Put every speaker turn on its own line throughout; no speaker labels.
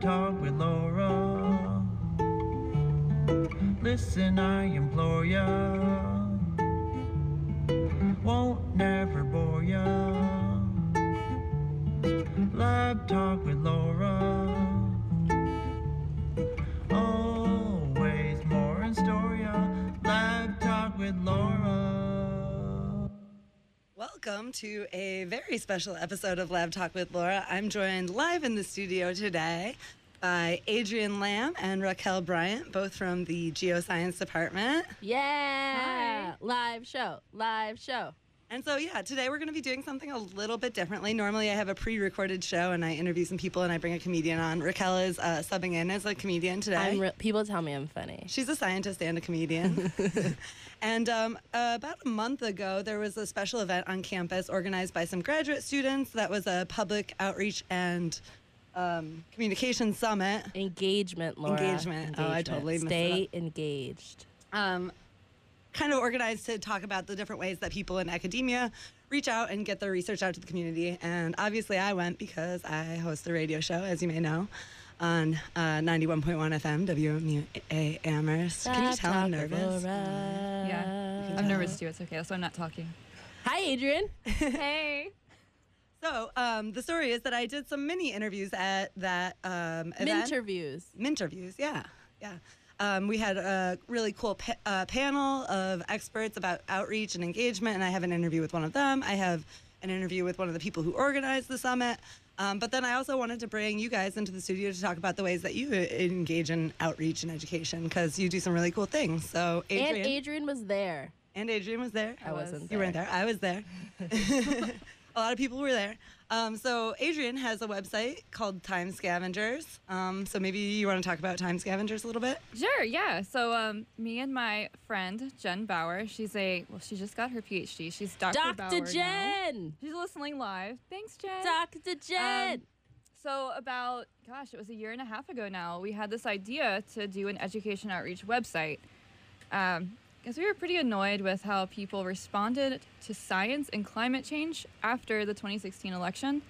Talk with Laura. Listen, I implore ya. Won't never bore ya. Lab Talk with Laura. Always more in store ya. Lab Talk with Laura.
Welcome to a very special episode of Lab Talk with Laura. I'm joined live in the studio today by Adrian Lamb and Raquel Bryant, both from the Geoscience Department.
Yeah. Live show. Live show.
And so, yeah, today we're going to be doing something a little bit differently. Normally, I have a pre recorded show and I interview some people and I bring a comedian on. Raquel is uh, subbing in as a comedian today.
I'm re- people tell me I'm funny.
She's a scientist and a comedian. and um, uh, about a month ago, there was a special event on campus organized by some graduate students that was a public outreach and um, communication summit.
Engagement, Laura.
Engagement. Oh, I totally
Stay engaged.
Um, kind of organized to talk about the different ways that people in academia reach out and get their research out to the community. And obviously, I went because I host a radio show, as you may know, on uh, 91.1 FM, WMUA Amherst. Can you tell I'm nervous?
Laura.
Yeah. I'm nervous too. It's okay. That's why I'm not talking.
Hi, Adrian.
hey.
So um, the story is that I did some mini interviews at that um, event.
Interviews.
Minterviews, yeah, yeah. Um, we had a really cool pa- uh, panel of experts about outreach and engagement, and I have an interview with one of them. I have an interview with one of the people who organized the summit. Um, but then I also wanted to bring you guys into the studio to talk about the ways that you uh, engage in outreach and education because you do some really cool things. So Adrian
And Adrian was there.
and Adrian was there.
I wasn't
You weren't there. I was there. a lot of people were there. Um, so Adrian has a website called Time Scavengers. Um, so maybe you want to talk about Time Scavengers a little bit.
Sure. Yeah. So, um, me and my friend Jen Bauer. She's a well. She just got her PhD. She's Dr. Bauer
Dr.
now.
Jen.
She's listening live. Thanks, Jen.
Dr. Jen.
Um, so about gosh, it was a year and a half ago now. We had this idea to do an education outreach website. Um, because we were pretty annoyed with how people responded to science and climate change after the 2016 election.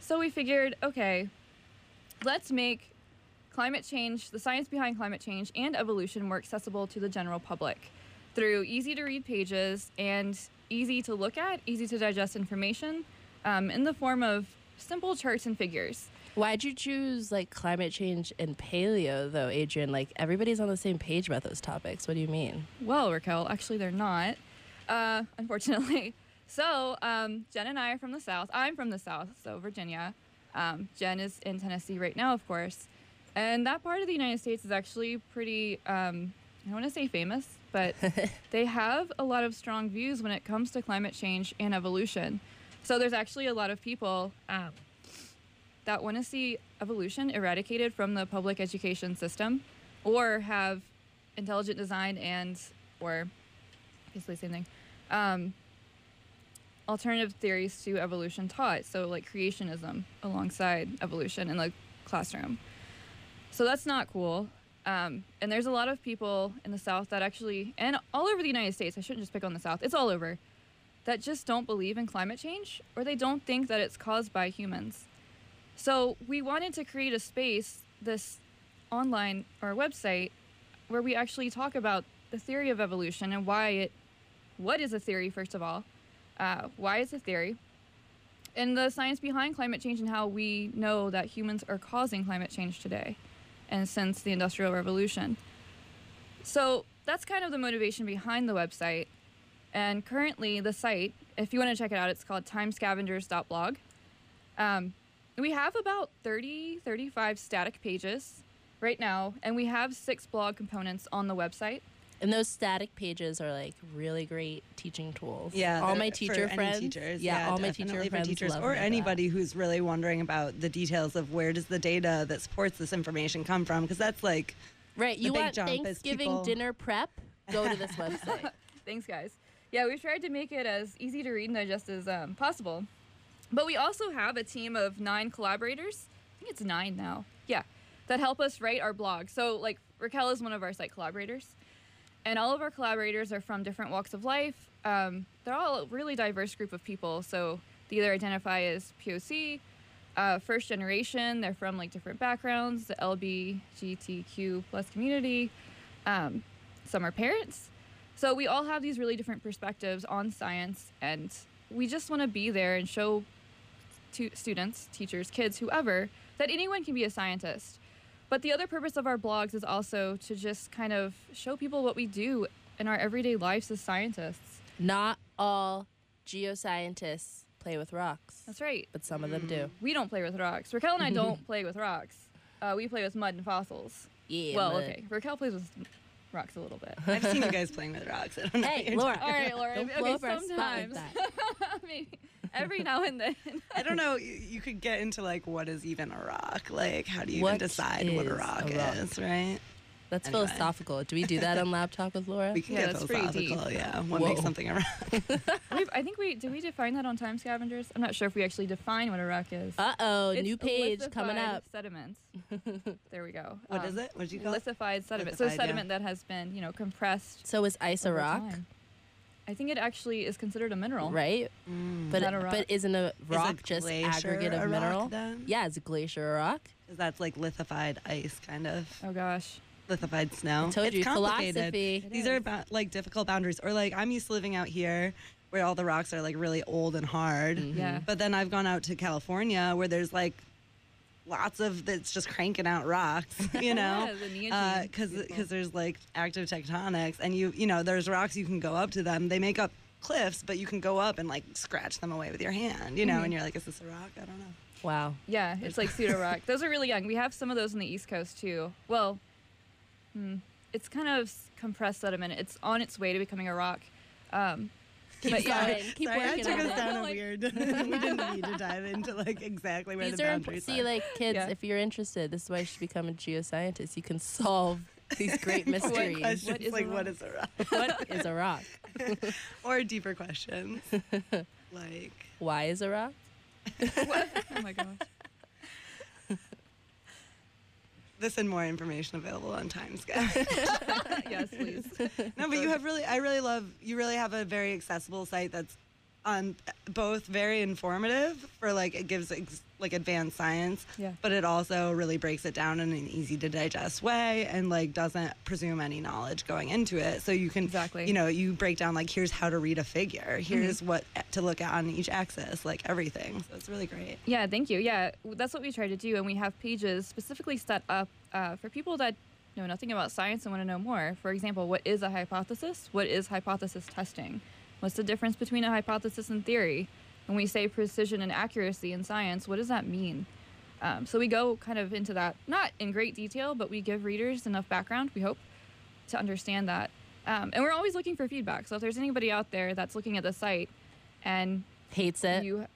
So we figured, okay, let's make climate change, the science behind climate change and evolution more accessible to the general public through easy to read pages and easy to look at, easy to digest information um, in the form of simple charts and figures.
Why'd you choose like climate change and paleo though, Adrian? Like everybody's on the same page about those topics. What do you mean?
Well, Raquel, actually, they're not, uh, unfortunately. So, um, Jen and I are from the South. I'm from the South, so Virginia. Um, Jen is in Tennessee right now, of course. And that part of the United States is actually pretty, um, I don't want to say famous, but they have a lot of strong views when it comes to climate change and evolution. So, there's actually a lot of people um, that want to see evolution eradicated from the public education system or have intelligent design and or basically the same thing um, alternative theories to evolution taught. So like creationism alongside evolution in the classroom. So that's not cool. Um, and there's a lot of people in the south that actually and all over the united states i shouldn't just pick on the south it's all over that just don't believe in climate change or they don't think that it's caused by humans so we wanted to create a space this online or website where we actually talk about the theory of evolution and why it what is a theory first of all. Uh, why is a theory? And the science behind climate change and how we know that humans are causing climate change today and since the industrial revolution. So that's kind of the motivation behind the website. And currently the site if you want to check it out it's called timescavengers.blog um, we have about 30 35 static pages right now and we have six blog components on the website
And those static pages are like really great teaching tools.
Yeah,
all
they're
my
for
teacher
any
friends.
teachers,
yeah, all my teacher friends
teachers
love
or
me for that.
anybody who's really wondering about the details of where does the data that supports this information come from because that's like
Right,
the
you
big
want
jump
Thanksgiving
people-
dinner prep? Go to this website.
Thanks, guys. Yeah, we've tried to make it as easy to read and digest as um, possible. But we also have a team of nine collaborators. I think it's nine now. Yeah, that help us write our blog. So, like, Raquel is one of our site collaborators. And all of our collaborators are from different walks of life. Um, they're all a really diverse group of people. So, they either identify as POC, uh, first generation. They're from like different backgrounds, the LBGTQ plus community. Um, some are parents. So we all have these really different perspectives on science, and we just want to be there and show to students, teachers, kids, whoever, that anyone can be a scientist. But the other purpose of our blogs is also to just kind of show people what we do in our everyday lives as scientists.
Not all geoscientists play with rocks,
That's right.
but some of them do.
We don't play with rocks. Raquel and I don't play with rocks. Uh, we play with mud and fossils.
Yeah.
well,
but-
okay. Raquel plays with rocks a little bit.
I've seen you guys playing with rocks. I don't know
Hey, Laura.
All right, Laura.
Don't
okay,
blow up our spot like
sometimes.
that.
Maybe every now and then.
I don't know. You, you could get into like what is even a rock? Like how do you
What
even decide what a rock
a rock?
is? Right?
That's
Anyway.
philosophical. Do we do that on Lab Talk with Laura?
We can
Yeah,
get
that's pretty deep.
philosophical. Yeah. What
Whoa.
makes something a rock?
We've, I think we did we define that on Time Scavengers. I'm not sure if we actually define what a rock is.
Uh oh, new page coming up.
Sediments. there we go.
What is
Um,
it? What did you call it?
Lithified sediment. So
Lithified, yeah.
sediment that has been, you know, compressed.
So is ice a rock?
time. I think it actually is considered a mineral.
Right?
Mm.
But
Not a rock.
but isn't a rock
a
just
glacier
aggregate
a
of
rock
mineral?
then?
Yeah, it's a glacier a rock?
'Cause that's like lithified ice, kind of
Oh gosh.
lithified snow.
I told
it's
you,
complicated.
philosophy.
It
These
is.
are about, like difficult boundaries. Or like I'm used to living out here where all the rocks are like really old and hard.
Mm-hmm.
Yeah.
But then I've gone out to California where there's like lots of that's just cranking out rocks, you know,
Yeah, the Neogene.
because
Beautiful.
because there's like active tectonics, and you you know there's rocks you can go up to them. They make up cliffs, but you can go up and like scratch them away with your hand, you know,
Mm-hmm.
and you're like, is this a rock? I don't know.
Wow.
Yeah, it's like pseudo rock. Those are really young. We have some of those on the East Coast too. Well, hmm, it's kind of compressed sediment. It's on its way to becoming a rock. Um,
Keep
but yeah,
going. Keep
Sorry, I
working
took
on
us
it.
down a weird. we didn't need to dive into like exactly where
These
the
are imp-
boundaries
see, like kids,
Yeah.
if you're interested, this is why you should become a geoscientist. You can solve these great mysteries.
questions
What is a
like what
rock?
a rock,
what is a rock?
or deeper questions like
Why is a rock?
what? Oh my gosh.
This and more information available on Timescale.
yes, please.
no, but you have really, I really love, you really have a very accessible site that's on both very informative for like, it gives ex- like advanced science,
Yeah.
but it also really breaks it down in an easy to digest way and like doesn't presume any knowledge going into it. So you can,
Exactly.
you know, you break down like, here's how to read a figure, here's what to look at on each axis, like everything. So it's really great.
Yeah, thank you. Yeah, that's what we try to do, and we have pages specifically set up uh, for people that know nothing about science and want to know more. For example, what is a hypothesis? What is hypothesis testing? What's the difference between a hypothesis and theory? When we say precision and accuracy in science, what does that mean? Um, so we go kind of into that, not in great detail, but we give readers enough background, we hope, to understand that. Um, and we're always looking for feedback. So if there's anybody out there that's looking at the site and
Hates it.
you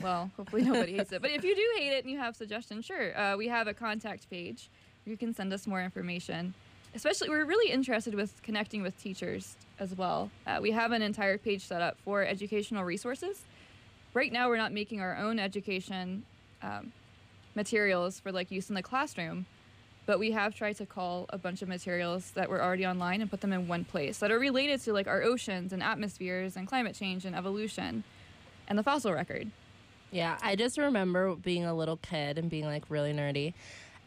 well hopefully nobody hates it but if you do hate it and you have suggestions sure uh, we have a contact page you can send us more information especially we're really interested with connecting with teachers as well uh, we have an entire page set up for educational resources right now we're not making our own education um, materials for like use in the classroom but we have tried to call a bunch of materials that were already online and put them in one place that are related to like our oceans and atmospheres and climate change and evolution and the fossil record
Yeah, I just remember being a little kid and being like really nerdy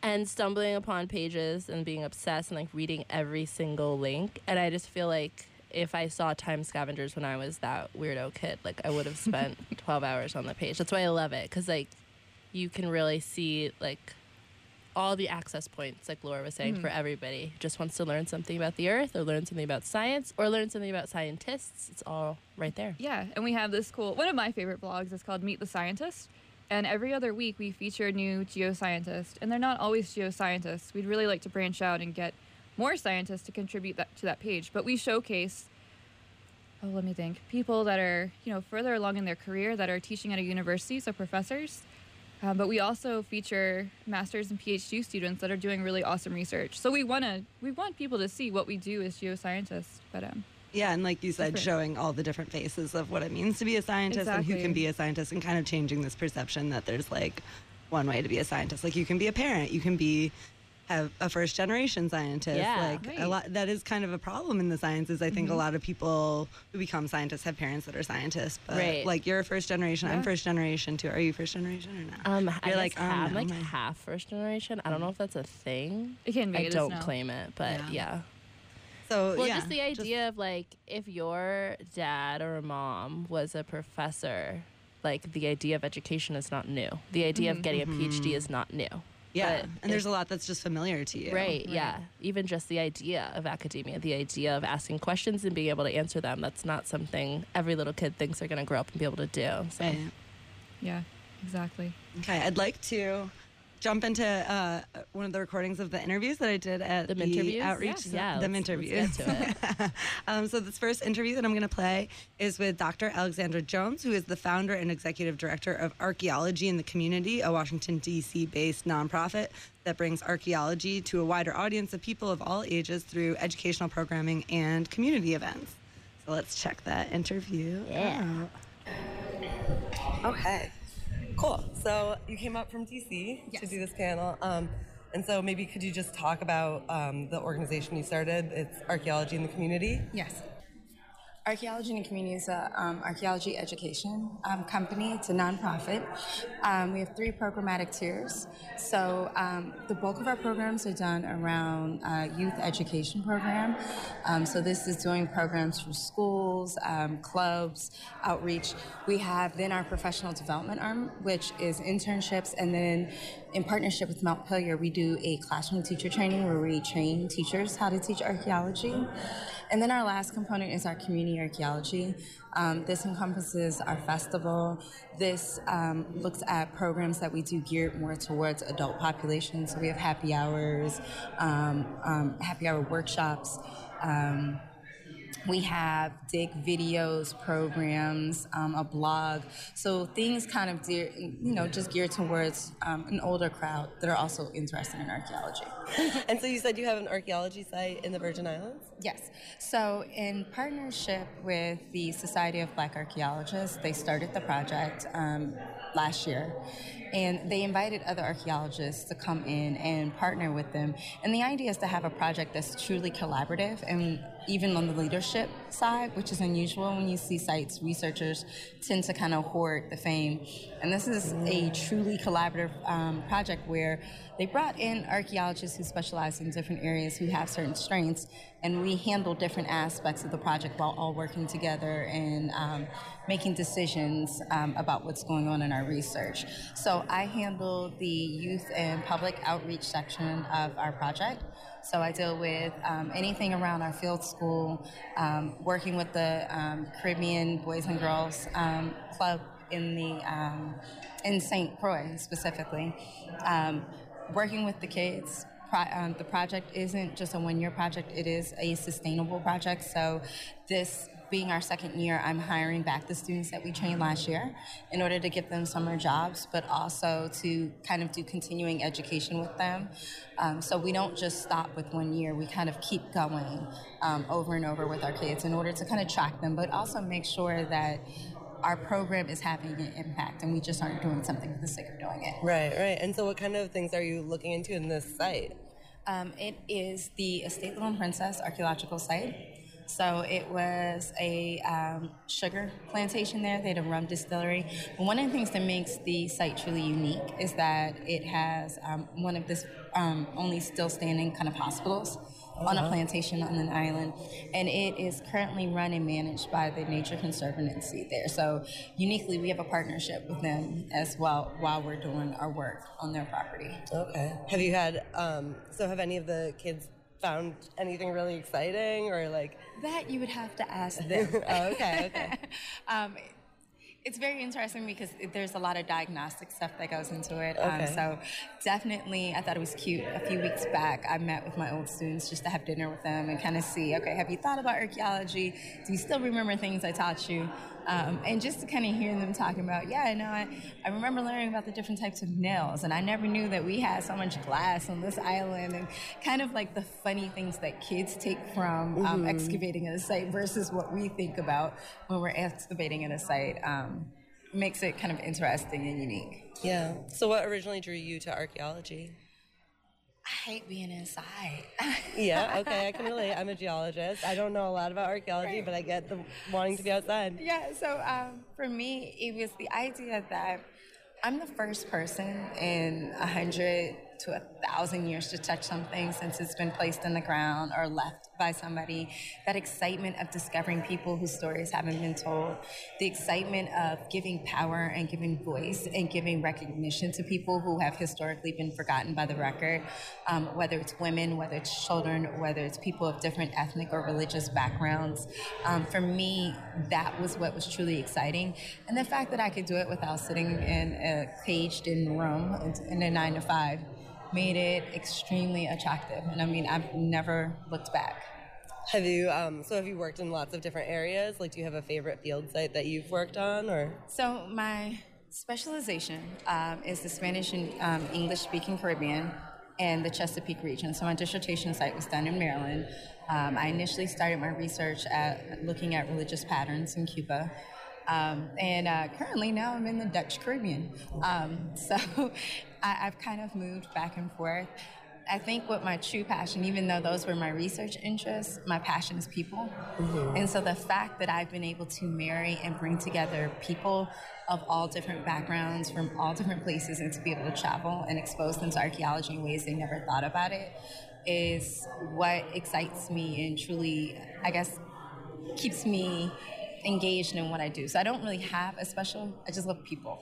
and stumbling upon pages and being obsessed and like reading every single link. And I just feel like if I saw Time Scavengers when I was that weirdo kid, like I would have spent 12 hours on the page. That's why I love it because like you can really see like all the access points, like Laura was saying, for mm. everybody who just wants to learn something about the earth or learn something about science or learn something about scientists. It's all right there.
Yeah, and we have this cool. One of my favorite blogs is called Meet the Scientist, and every other week we feature a new geoscientist, and they're not always geoscientists. We'd really like to branch out and get more scientists to contribute that to that page, but we showcase. Oh, let me think. People that are you know further along in their career that are teaching at a university, so professors. Um, but we also feature masters and PhD students that are doing really awesome research. So we want to we want people to see what we do as geoscientists. But um,
Yeah, and like you said,
Different.
showing all the different faces of what it means to be a scientist and who can be a scientist, and kind of changing this perception that there's like one way to be a scientist. Like you can be a parent, you can be have a first generation scientist.
Yeah.
like a lot that is kind of a problem in the sciences. I think
Mm-hmm.
a lot of people who become scientists have parents that are scientists. But
Right.
like you're first generation, I'm first generation too. Are you first generation or not?
Um, I
You're
like,
like, oh,
I'm
no,
like
my-
half first generation. I don't know if that's a thing.
It can be.
I
it is
don't
now.
claim it, but
Yeah.
yeah.
So
Well,
yeah,
just the idea of like if your dad or mom was a professor, like the idea of education is not new. The idea of getting a PhD is not new.
Yeah,
but
and there's a lot that's just familiar to you.
Right, yeah. Even just the idea of academia, the idea of asking questions and being able to answer them, that's not something every little kid thinks they're going to grow up and be able to do. So,
Right.
Yeah, exactly.
Okay, I'd like to jump into uh, one of the recordings of the interviews that I did at
The
the,
Minterviews?
outreach.
Yeah,
the
let's- let's
interviews.
get to
um, so this first interview that I'm going to play is with Dr. Alexandra Jones, who is the founder and executive director of Archaeology in the Community, a Washington D.C. based nonprofit that brings archaeology to a wider audience of people of all ages through educational programming and community events. So let's check that interview
Yeah.
out.
Okay, cool. So you came up from DC to do this panel. Um, and so maybe could you just talk about um, the organization you started? It's Archaeology in the Community.
Yes. Archaeology the Community is a um, archaeology education um, company. It's a nonprofit. Um, we have three programmatic tiers. So um, the bulk of our programs are done around uh, youth education program. Um, so this is doing programs for schools, um, clubs, outreach. We have then our professional development arm, which is internships, and then in partnership with Montpelier, we do a classroom teacher training where we train teachers how to teach archaeology. And then our last component is our community archaeology. Um, this encompasses our festival. This um, looks at programs that we do geared more towards adult populations. So we have happy hours, um, um, happy hour workshops. Um, we have dig videos, programs, um, a blog. So things kind of, dear, you know, just geared towards um, an older crowd that are also interested in archaeology.
And so you said you have an archaeology site in the Virgin Islands?
Yes. So, in partnership with the Society of Black Archaeologists, they started the project um, last year. And they invited other archaeologists to come in and partner with them. And the idea is to have a project that's truly collaborative and even on the leadership side, which is unusual when you see sites, researchers tend to kind of hoard the fame. And this is a truly collaborative um, project where they brought in archaeologists who specialize in different areas who have certain strengths, and we handle different aspects of the project while all working together and um, making decisions um, about what's going on in our research. So I handle the youth and public outreach section of our project. So I deal with um, anything around our field school, um, working with the um, Caribbean Boys and Girls um, Club in the um, in St. Croix specifically, working with the kids. Um, the project isn't just a one-year project; it is a sustainable project. So, this being our second year, I'm hiring back the students that we trained last year in order to give them summer jobs, but also to kind of do continuing education with them. Um, so we don't just stop with one year; we kind of keep going um, over and over with our kids in order to kind of track them, but also make sure that our program is having an impact and we just aren't doing something for the sake of doing it.
Right, right. And so what kind of things are you looking into in this site?
Um, it is the Estate Little Princess archaeological site. So it was a um, sugar plantation there. They had a rum distillery. And one of the things that makes the site truly unique is that it has um, one of the um, only still standing kind of hospitals on a plantation on an island, and it is currently run and managed by the Nature Conservancy there. So uniquely, we have a partnership with them as well while we're doing our work on their property.
Okay. Have you had, um, so have any of the kids found anything really exciting or like,
That you would have to ask them.
oh, okay, okay.
um, it's very interesting because there's a lot of diagnostic stuff that goes into it. Um, so definitely, I thought it was cute. A few weeks back, I met with my old students just to have dinner with them and kind of see, okay, have you thought about archaeology? Do you still remember things I taught you? Um, and just to kind of hear them talking about, yeah, I know, I, I remember learning about the different types of nails, and I never knew that we had so much glass on this island, and kind of like the funny things that kids take from um, excavating at a site versus what we think about when we're excavating at a site um, makes it kind of interesting and unique.
Yeah. So what originally drew you to archaeology?
I hate being inside.
Yeah, okay, I can relate. I'm a geologist. I don't know a lot about archaeology, but I get the wanting to be outside.
yeah, so um, for me, it was the idea that I'm the first person in a hundred to a thousand years to touch something since it's been placed in the ground or left by somebody. That excitement of discovering people whose stories haven't been told, the excitement of giving power and giving voice and giving recognition to people who have historically been forgotten by the record, um, whether it's women, whether it's children, whether it's people of different ethnic or religious backgrounds. Um, for me, that was what was truly exciting. And the fact that I could do it without sitting in a caged in room in a nine to five made it extremely attractive. And I mean, I've never looked back.
Have you, um, so have you worked in lots of different areas? Like, do you have a favorite field site that you've worked on, or?
So my specialization um, is the Spanish and um, English speaking Caribbean and the Chesapeake region. So my dissertation site was done in Maryland. Um, I initially started my research at looking at religious patterns in Cuba. Um, and uh, currently now I'm in the Dutch Caribbean. Um, so I, I've kind of moved back and forth. I think what my true passion, even though those were my research interests, my passion is people. Mm-hmm. And so the fact that I've been able to marry and bring together people of all different backgrounds from all different places and to be able to travel and expose them to archaeology in ways they never thought about it is what excites me and truly, I guess, keeps me engaged in what I do. So I don't really have a special, I just love people.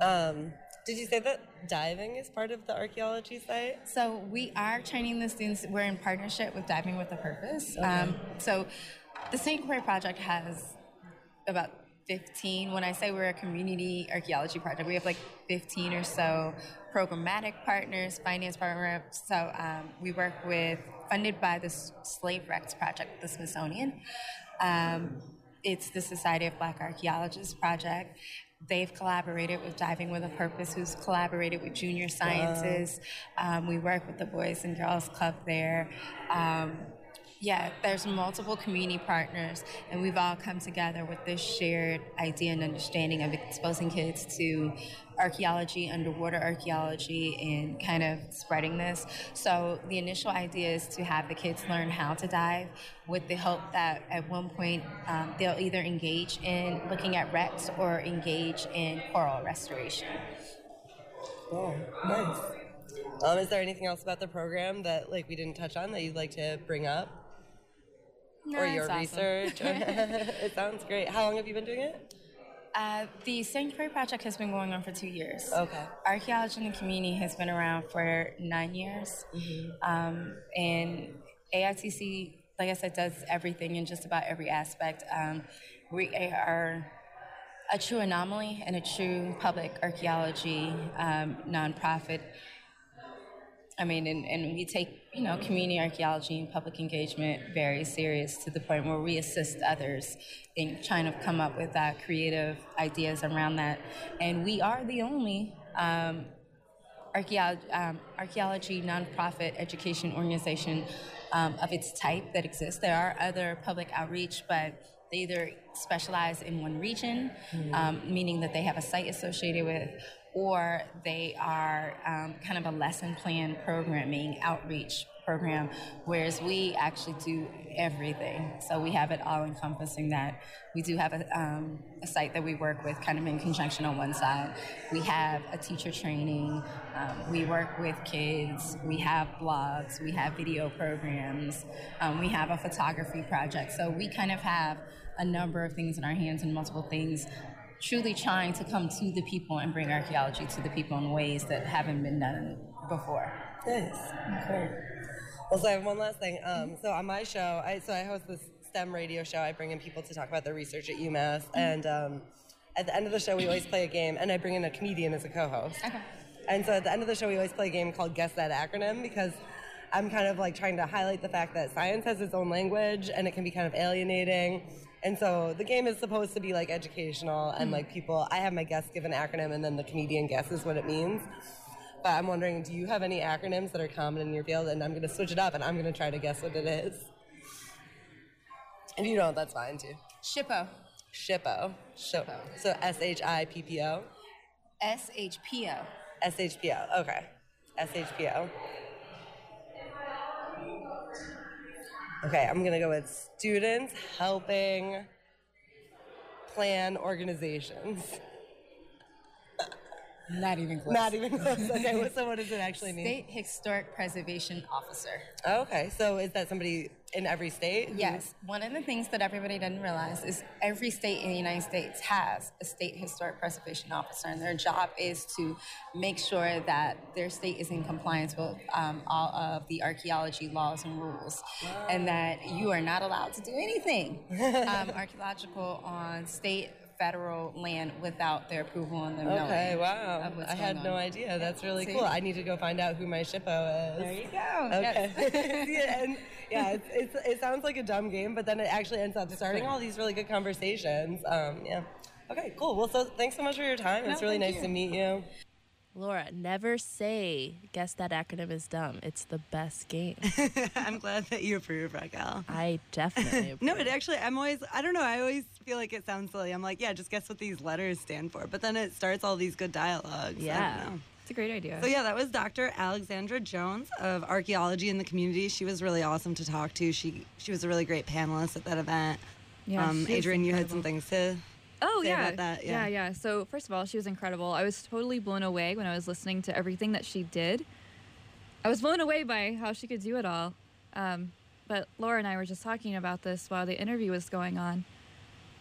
Um, did you say that diving is part of the archaeology site?
So we are training the students. We're in partnership with Diving with a Purpose. Um, so the St. Croix Project has about 15. When I say we're a community archaeology project, we have like 15 or so programmatic partners, finance partners. So um, we work with, funded by the Slave Wrecks Project, the Smithsonian. Um, it's the Society of Black Archaeologists project. They've collaborated with Diving with a Purpose, who's collaborated with Junior Sciences. Um, we work with the Boys and Girls Club there. Um, yeah, there's multiple community partners, and we've all come together with this shared idea and understanding of exposing kids to archaeology, underwater archaeology, and kind of spreading this. So the initial idea is to have the kids learn how to dive, with the hope that at one point um, they'll either engage in looking at wrecks or engage in coral restoration.
Oh, nice. Um, is there anything else about the program that like we didn't touch on that you'd like to bring up,
No,
or your
awesome.
research? it sounds great. How long have you been doing it?
Uh, the. Croix project has been going on for two years.
Okay.
Archaeology in the community has been around for nine years. Um, and AITC, like I said, does everything in just about every aspect. Um, we are a true anomaly and a true public archaeology um, nonprofit. I mean, and, and we take, you know, community archaeology and public engagement very serious to the point where we assist others in trying to come up with uh, creative ideas around that. And we are the only um, archaeology, um, archaeology nonprofit education organization um, of its type that exists. There are other public outreach, but they either specialize in one region, um, meaning that they have a site associated with, or they are um, kind of a lesson plan programming outreach program, whereas we actually do everything. So we have it all encompassing that. We do have a, um, a site that we work with kind of in conjunction on one side. We have a teacher training, um, we work with kids, we have blogs, we have video programs, um, we have a photography project. So we kind of have a number of things in our hands and multiple things truly trying to come to the people and bring archaeology to the people in ways that haven't been done before.
Nice. Great. Well, so I have one last thing. Um, so on my show, I so I host this STEM radio show. I bring in people to talk about their research at UMass, and um, at the end of the show, we always play a game, and I bring in a comedian as a co-host.
Okay.
And so at the end of the show, we always play a game called Guess That Acronym because I'm kind of like trying to highlight the fact that science has its own language and it can be kind of alienating. And so the game is supposed to be like educational and like people, I have my guest give an acronym and then the comedian guesses what it means. But I'm wondering, do you have any acronyms that are common in your field? And I'm going to switch it up and I'm going to try to guess what it is. If you don't, that's fine too.
Shippo.
SHIPPO. SHIPPO. So S H I P P O.
S H P O.
S H P O. Okay. SHPO. Okay, I'm gonna go with students helping plan organizations.
Not even close.
Not even close. Okay, so what does it actually mean?
State Historic Preservation Officer.
Okay, so is that somebody in every state?
Yes, one of the things that everybody doesn't realize is every state in the United States has a state historic preservation officer, and their job is to make sure that their state is in compliance with um, all of the archaeology laws and rules, and that you are not allowed to do anything um, archaeological on state. Federal land without their approval and them
Okay, wow. I had
going
no
on.
idea. That's really
See?
cool. I need to go find out who my shippo is.
There you go.
Okay.
Yes.
yeah, and yeah, it's, it's, it sounds like a dumb game, but then it actually ends up starting all these really good conversations. Um, yeah. Okay, cool. Well, so thanks so much for your time. It's really nice
you.
to meet you.
Laura, never say guess that acronym is dumb. It's the best game.
I'm glad that you approve, Raquel.
I definitely approve.
No,
approve.
it actually, I'm always, I don't know, I always feel like it sounds silly. I'm like, yeah, just guess what these letters stand for. But then it starts all these good dialogues. I
Yeah.
don't know.
It's a great idea.
So yeah, that was Dr. Alexandra Jones of Archaeology in the Community. She was really awesome to talk to. She she was a really great panelist at that event.
Yeah,
um,
she was
Adrian, you had some things to.
Oh yeah.
that, yeah.
yeah, yeah. So first of all, she was incredible. I was totally blown away when I was listening to everything that she did. I was blown away by how she could do it all. Um, but Laura and I were just talking about this while the interview was going on.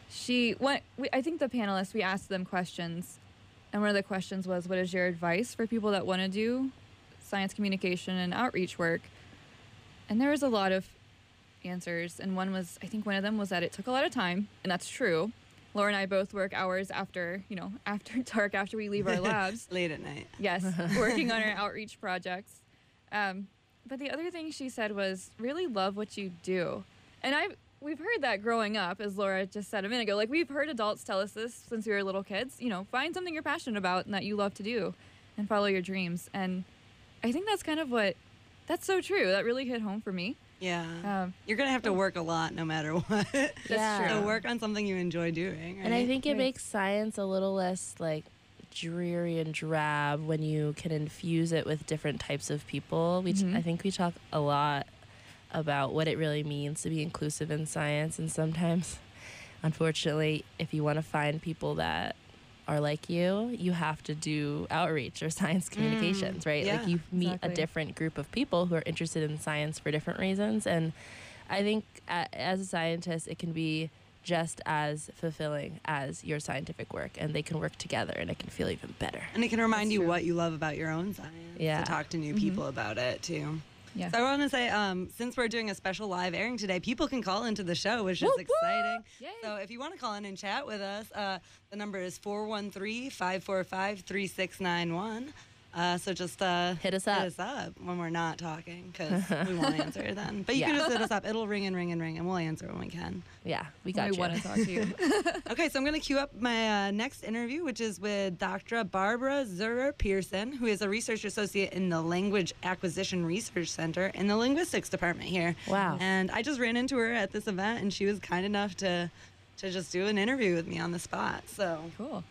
She went. We, I think the panelists we asked them questions, and one of the questions was, "What is your advice for people that want to do science communication and outreach work?" And there was a lot of answers, and one was, I think one of them was that it took a lot of time, and that's true. Laura and I both work hours after, you know, after dark, after we leave our labs.
Late at night.
yes, working on our outreach projects. Um, but the other thing she said was really love what you do, and I we've heard that growing up, as Laura just said a minute ago. Like we've heard adults tell us this since we were little kids. You know, find something you're passionate about and that you love to do, and follow your dreams. And I think that's kind of what that's so true. That really hit home for me.
Yeah.
Um,
You're gonna have to work a lot no matter what.
Yeah.
So work on something you enjoy doing. Right?
And I think it
Right.
makes science a little less like dreary and drab when you can infuse it with different types of people. We t-
Mhm.
I think we talk a lot about what it really means to be inclusive in science and sometimes unfortunately if you want to find people that are like you, you have to do outreach or science mm, communications, right?
yeah,
like you meet
exactly.
a different group of people who are interested in science for different reasons and I think a as a scientist, it can be just as fulfilling as your scientific work, and they can work together, and it can feel even better.
and it can remind
That's
you
true.
what you love about your own science.
Yeah.
To talk to new mm-hmm. people about it too.
Yeah.
So I want to say, um, since we're doing a special live airing today, people can call into the show, which is exciting.
Yay.
So if you want to call in and chat with us, uh, the number is 413-545-3691. Uh, so just uh,
Hit us up.
Hit us up when we're not talking because we won't answer then. But you can just hit us up. It'll ring and ring and ring, and we'll answer when we can.
Yeah, we got
we
you.
want to talk to you.
Okay, so I'm going to queue up my uh, next interview, which is with Dr. Barbara Zurer Pearson, who is a research associate in the Language Acquisition Research Center in the Linguistics Department here.
Wow.
And I just ran into her at this event, and she was kind enough to to just do an interview with me on the spot. So
cool.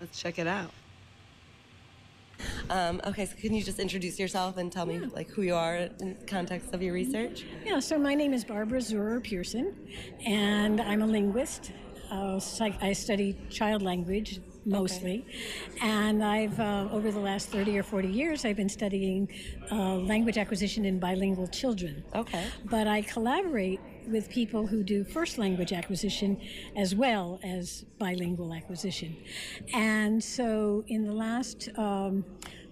let's check it out.
Um, okay, so can you just introduce yourself and tell me like who you are in context of your research?
Yeah, so my name is Barbara Zurer Pearson, and I'm a linguist. Uh, psych- I study child language mostly, and I've uh, over the last 30 or 40 years I've been studying uh, language acquisition in bilingual children.
Okay.
But I collaborate with people who do first language acquisition as well as bilingual acquisition. And so in the last um,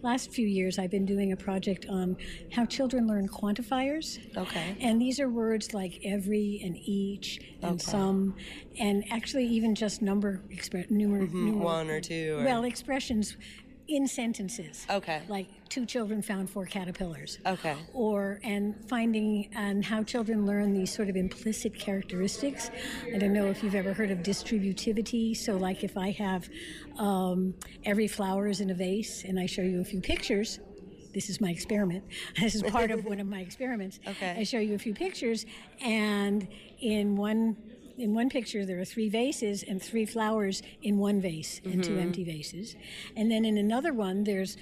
last few years, I've been doing a project on how children learn quantifiers.
Okay.
And these are words like every and each and
Okay.
some, and actually even just number numer- numer-
One or two. Or,
well expressions in sentences.
Okay.
Like two children found four caterpillars
Okay.
or and finding and how children learn these sort of implicit characteristics. I don't know if you've ever heard of distributivity. So, like if I have um, every flower is in a vase, and I show you a few pictures. This is my experiment. This is part of one of my experiments.
Okay.
I show you a few pictures, and in one in one picture there are three vases and three flowers in one vase and two empty vases, and then in another one there's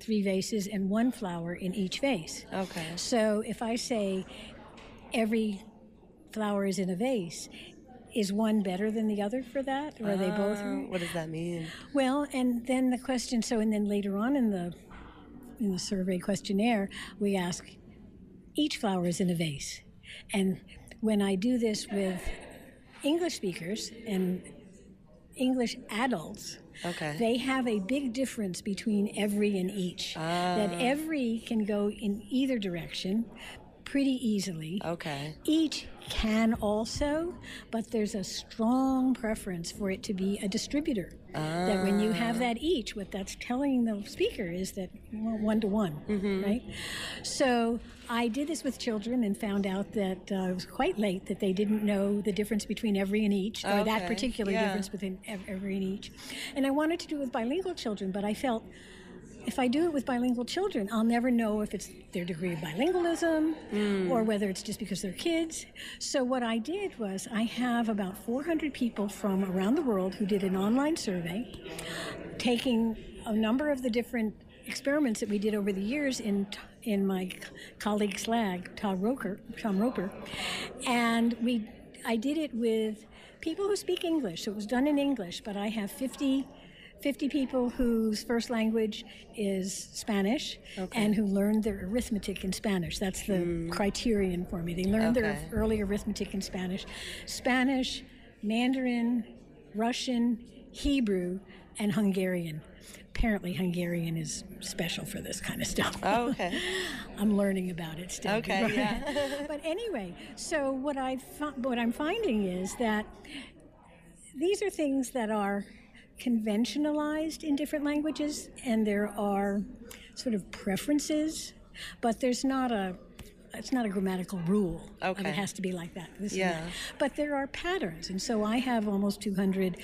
three vases and one flower in each vase.
Okay.
So if I say every flower is in a vase, is one better than the other for that, or are they both?
Uh, what does that mean?
Well, and then the question. So, and then later on in the in the survey questionnaire, we ask each flower is in a vase, and when I do this with English speakers and English adults,
Okay.
they have a big difference between every and each. That ah. every can go in either direction pretty easily.
Okay.
Each can also, but there's a strong preference for it to be a distributor. That when you have that each, what that's telling the speaker is that one to one, right? So I did this with children and found out that uh, it was quite late that they didn't know the difference between every and each, or that particular
yeah.
difference between every and each. And I wanted to do it with bilingual children, but I felt if I do it with bilingual children, I'll never know if it's their degree of bilingualism hmm. or whether it's just because they're kids. So, what I did was, I have about 400 people from around the world who did an online survey, taking a number of the different experiments that we did over the years in in my colleague's lab, Tom Roeper, Tom Roeper, and we I did it with people who speak English. So it was done in English, but I have 50 50 people whose first language is Spanish and who learned their arithmetic in Spanish. That's the hmm. criterion for me. They learned their early arithmetic in Spanish. Spanish, Mandarin, Russian, Hebrew, and Hungarian. Apparently, Hungarian is special for this kind of stuff.
Oh, okay.
I'm learning about it still.
Okay, yeah.
but anyway, so what I what I'm finding is that these are things that are conventionalized in different languages, and there are sort of preferences, but there's not a it's not a grammatical rule.
Okay.
It has to be like that. this
Yeah.
that. But there are patterns, and so I have almost 200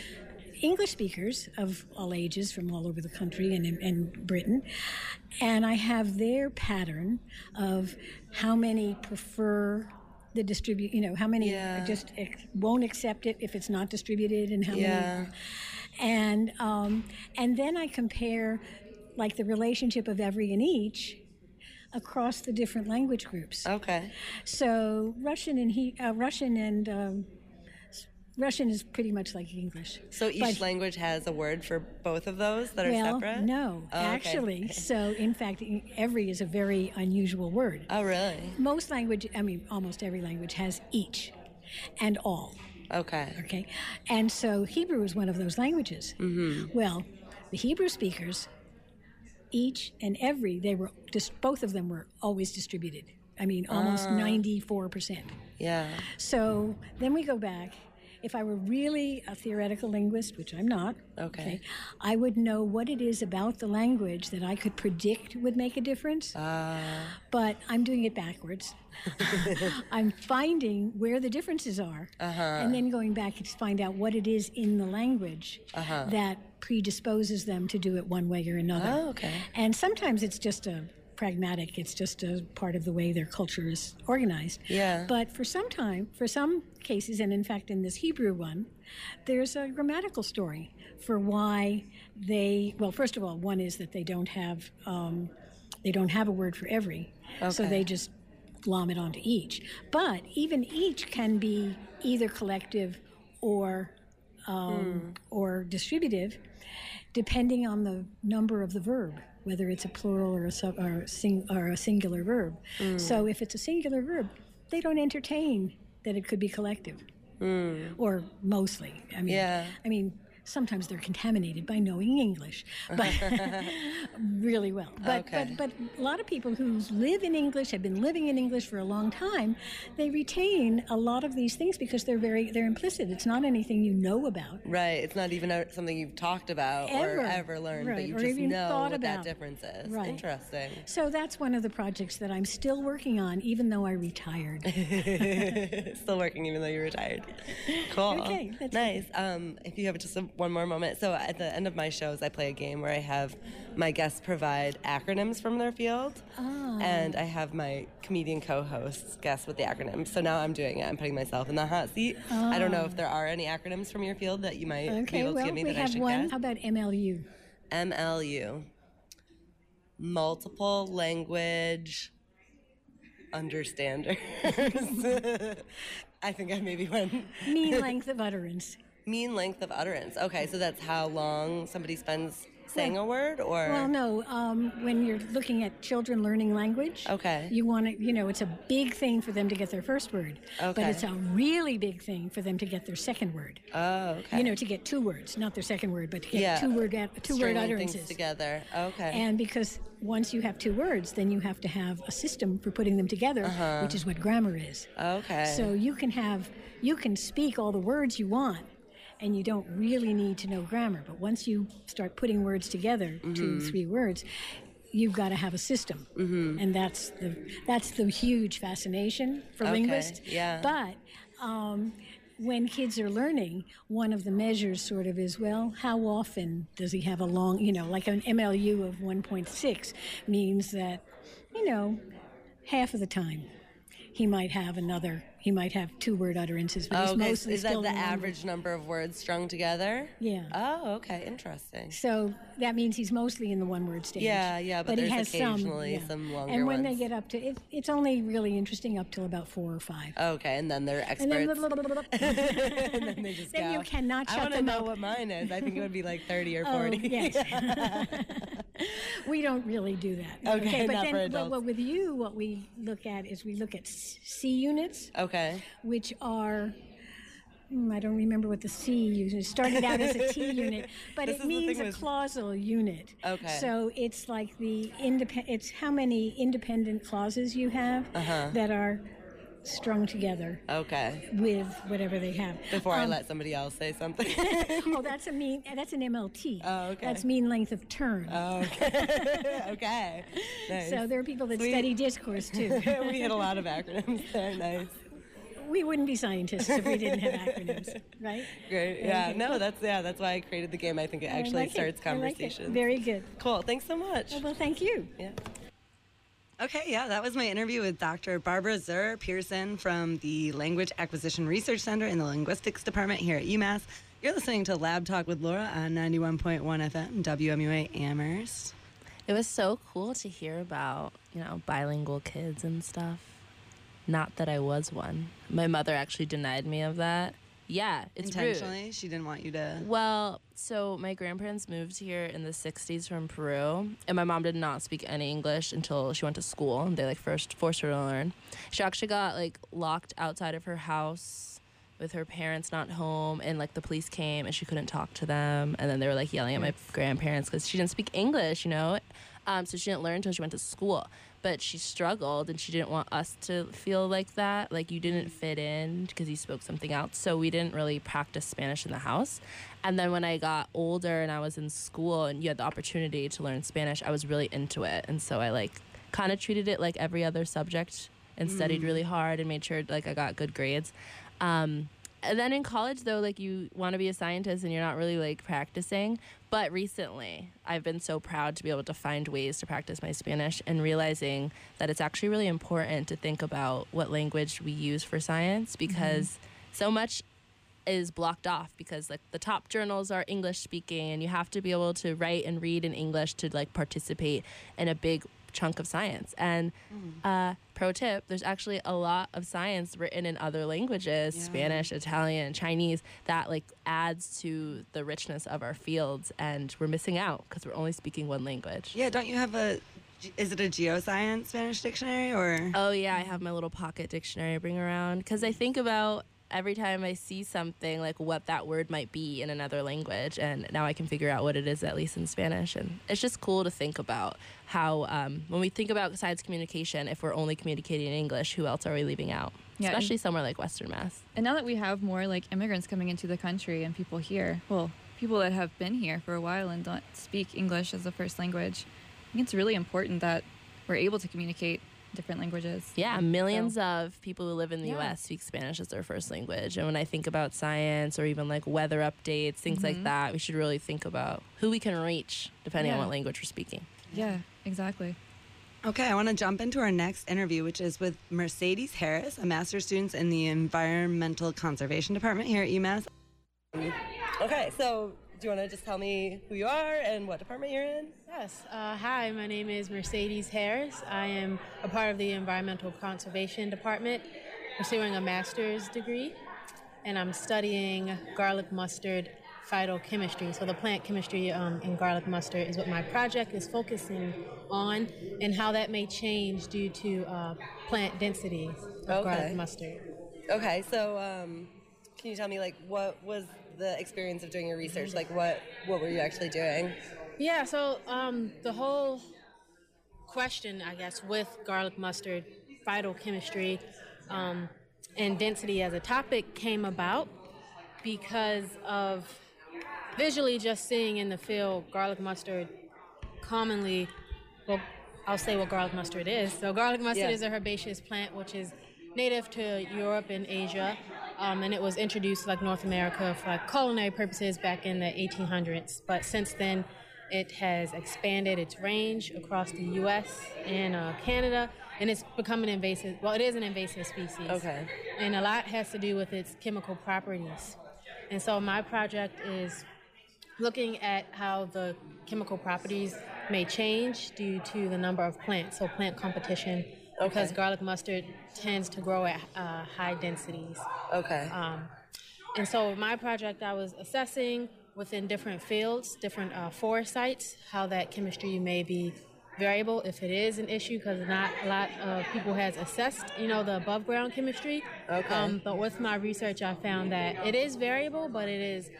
English speakers of all ages from all over the country and in and Britain, and I have their pattern of how many prefer the distribute. You know, how many
Yeah.
just ex- won't accept it if it's not distributed, and how
Yeah.
many. And um, and then I compare like the relationship of every and each across the different language groups.
Okay.
So Russian and he, uh, Russian and um, Russian is pretty much like English.
So each
But-
language has a word for both of those that are
well,
separate?
no,
Oh, okay.
actually. So in fact, every is a very unusual word.
Oh, really?
Most language, I mean, almost every language has each and all.
Okay.
Okay, and so Hebrew is one of those languages.
Mm-hmm.
Well, the Hebrew speakers, each and every, they were just both of them were always distributed. I mean, almost
Ah.
ninety-four percent.
Yeah.
So then we go back. If I were really a theoretical linguist, which I'm not,
Okay.
I would know what it is about the language that I could predict would make a difference.
Uh,
But I'm doing it backwards. I'm finding where the differences are,
Uh-huh.
and then going back to find out what it is in the language
Uh-huh.
that predisposes them to do it one way or another.
Oh, okay.
And sometimes it's just a pragmatic. It's just a part of the way their culture is organized.
Yeah.
But for some time, for some cases, and in fact in this Hebrew one, there's a grammatical story for why they. Well, first of all, one is that they don't have um, they don't have a word for every, so they just glom it onto each. But even each can be either collective or um, or distributive, depending on the number of the verb, whether it's a plural or a, sub, or a, sing, or a singular verb. Mm. So if it's a singular verb, they don't entertain that it could be collective, mm. or mostly. I mean,
Yeah.
I mean. Sometimes they're contaminated by knowing English, but really well. But,
Okay.
but but a lot of people who live in English have been living in English for a long time. They retain a lot of these things because they're very they're implicit. It's not anything you know about.
right. It's not even something you've talked about
Ever.
or ever learned, but
Right,
you
or
just know what that difference is.
Right.
Interesting.
So that's one of the projects that I'm still working on, even though I retired.
Still working even though you're retired. Cool.
Okay,
nice. Um, if you have just a, one more moment. So at the end of my shows, I play a game where I have my guests provide acronyms from their field.
Ah.
And I have my comedian co-hosts guess with the acronyms. So now I'm doing it. I'm putting myself in the hot seat. I don't know if there are any acronyms from your field that you might be.
Okay,
able to give me
we
that I
have
should
one.
guess.
How about MLU?
MLU. multiple language understanders. I think I maybe went
Mean length of utterance.
Mean length of utterance. Okay, so that's how long somebody spends saying a word, or
Well, no. Um, when you're looking at children learning language,
Okay.
you want to, you know, it's a big thing for them to get their first word,
okay.
but it's a really big thing for them to get their second word.
oh, okay,
You know, to get two words, not their second word, but to get
Yeah.
two word two word utterances
together. Okay,
And because once you have two words, then you have to have a system for putting them together, which is what grammar is.
okay,
So you can have, you can speak all the words you want, and you don't really need to know grammar. But once you start putting words together, two, three words, you've got to have a system, and that's the that's the huge fascination for
Okay,
linguists.
yeah.
But um, when kids are learning, one of the measures sort of is well, how often does he have a long, you know, like an MLU of 1.6 means that, you know, half of the time he might have another, he might have two word utterances, but he's oh,
okay.
mostly
Is that the
in one word.
average number of words strung together?
Yeah.
Oh, okay, interesting.
So that means he's mostly in the one word stage.
Yeah, yeah, but
he
there's
has some,
occasionally
yeah.
some longer
And when they get up to, it, it's only really interesting up till about four or five.
Okay, and then they're
and then,
experts. and then they just
then
go.
you cannot
I
shut
to
them
know
up.
what mine is. I think it would be like 30 or
Oh,
40.
yes. we don't really do that.
Okay,
but
not
then
for
but-
adults.
but with you, what we look at is we look at C units,
okay.
Which are. hmm, I don't remember what the C unit it started out as a T unit, but it means a
with-
clausal unit.
Okay.
So it's like the independent. It's how many independent clauses you have
Uh-huh.
that are strung together
Okay.
with whatever they have.
Before I
Um,
let somebody else say something.
oh, that's a mean. That's an MLT.
Oh, okay.
That's mean length of turn.
okay. okay. Nice.
So there are people that
Sweet.
study discourse too.
we hit a lot of acronyms there. Nice.
We wouldn't be scientists if we didn't have acronyms, right?
Great. Yeah.
Okay.
No, that's yeah. That's why I created the game. I think it actually
like
starts
it.
conversations.
Very good.
cool. Thanks so much.
Well, thank you.
Yeah.
Okay, yeah, that was my interview with Dr. Barbara Zurer Pearson from the Language Acquisition Research Center in the Linguistics Department here at UMass. You're listening to Lab Talk with Laura on 91.1 FM, WMUA Amherst.
It was so cool to hear about, you know, bilingual kids and stuff. Not that I was one. My mother actually denied me of that. Yeah, it's rude.
Intentionally, she didn't want you to.
Well, so my grandparents moved here in the 60s from Peru, and my mom did not speak any English until she went to school, and they like first forced her to learn. She actually got like locked outside of her house with her parents not home, and like the police came and she couldn't talk to them, and then they were like yelling at my grandparents because she didn't speak English, you know. Um, so she didn't learn until she went to school. But she struggled and she didn't want us to feel like that. Like you didn't fit in because you spoke something else. So we didn't really practice Spanish in the house. And then when I got older and I was in school and you had the opportunity to learn Spanish, I was really into it. And so I like kind of treated it like every other subject and studied really hard and made sure like I got good grades. Um, and then in college though like you want to be a scientist and you're not really like practicing but recently i've been so proud to be able to find ways to practice my spanish and realizing that it's actually really important to think about what language we use for science mm-hmm. because so much is blocked off because like the top journals are english speaking and you have to be able to write and read in english to like participate in a big chunk of science and uh, pro tip there's actually a lot of science written in other languages
Yeah.
spanish italian chinese that like adds to the richness of our fields and we're missing out because we're only speaking one language
Yeah, don't you have a. Is it a geoscience Spanish dictionary or?
Oh yeah, I have my little pocket dictionary I bring around because I think about every time I see something like what that word might be in another language, and now I can figure out what it is at least in Spanish, and it's just cool to think about how um, when we think about science communication, if we're only communicating in English, who else are we leaving out?
Yeah,
Especially somewhere like Western Mass.
And now that we have more like immigrants coming into the country and people here, well, people that have been here for a while and don't speak English as a first language, I think it's really important that we're able to communicate different languages.
Yeah,
So-
millions of people who live in the
Yeah.
US speak Spanish as their first language. And when I think about science or even like weather updates, things like mm-hmm. that, we should really think about who we can reach depending on what language we're speaking.
Yeah, exactly.
Okay, I want to jump into our next interview, which is with Mercedes Harris, a master's student in the Environmental Conservation Department here at UMass.
Okay, so do you want to just tell me who you are and what department you're in?
Yes. Uh, hi, my name is Mercedes Harris. I am a part of the Environmental Conservation Department, pursuing a master's degree, and I'm studying garlic mustard phytochemistry. So, the plant chemistry um, in garlic mustard is what my project is focusing on, and how that may change due to uh, plant density of
Okay.
garlic mustard.
Okay, so um, can you tell me like what was the experience of doing your research? Like what what were you actually doing?
Yeah, so um, the whole question, I guess, with garlic mustard, phytochemistry, um, and density as a topic came about because of visually just seeing in the field garlic mustard commonly, well, I'll say what garlic mustard is. So, garlic mustard
Yeah.
is a herbaceous plant which is native to Europe and Asia, um, and it was introduced to like North America for like culinary purposes back in the 1800s. But since then, it has expanded its range across the U.S. and uh, Canada, and it's become an invasive. Well, it is an invasive species.
Okay.
And a lot has to do with its chemical properties. And so my project is looking at how the chemical properties may change due to the number of plants, so plant competition, because garlic mustard tends to grow at uh, high densities.
Okay.
Um, and so my project, I was assessing within different fields, different uh, forest sites, how that chemistry may be variable if it is an issue, because not a lot of people has assessed, you know, the above ground chemistry.
Okay.
Um, but with my research, I found that it is variable, but it is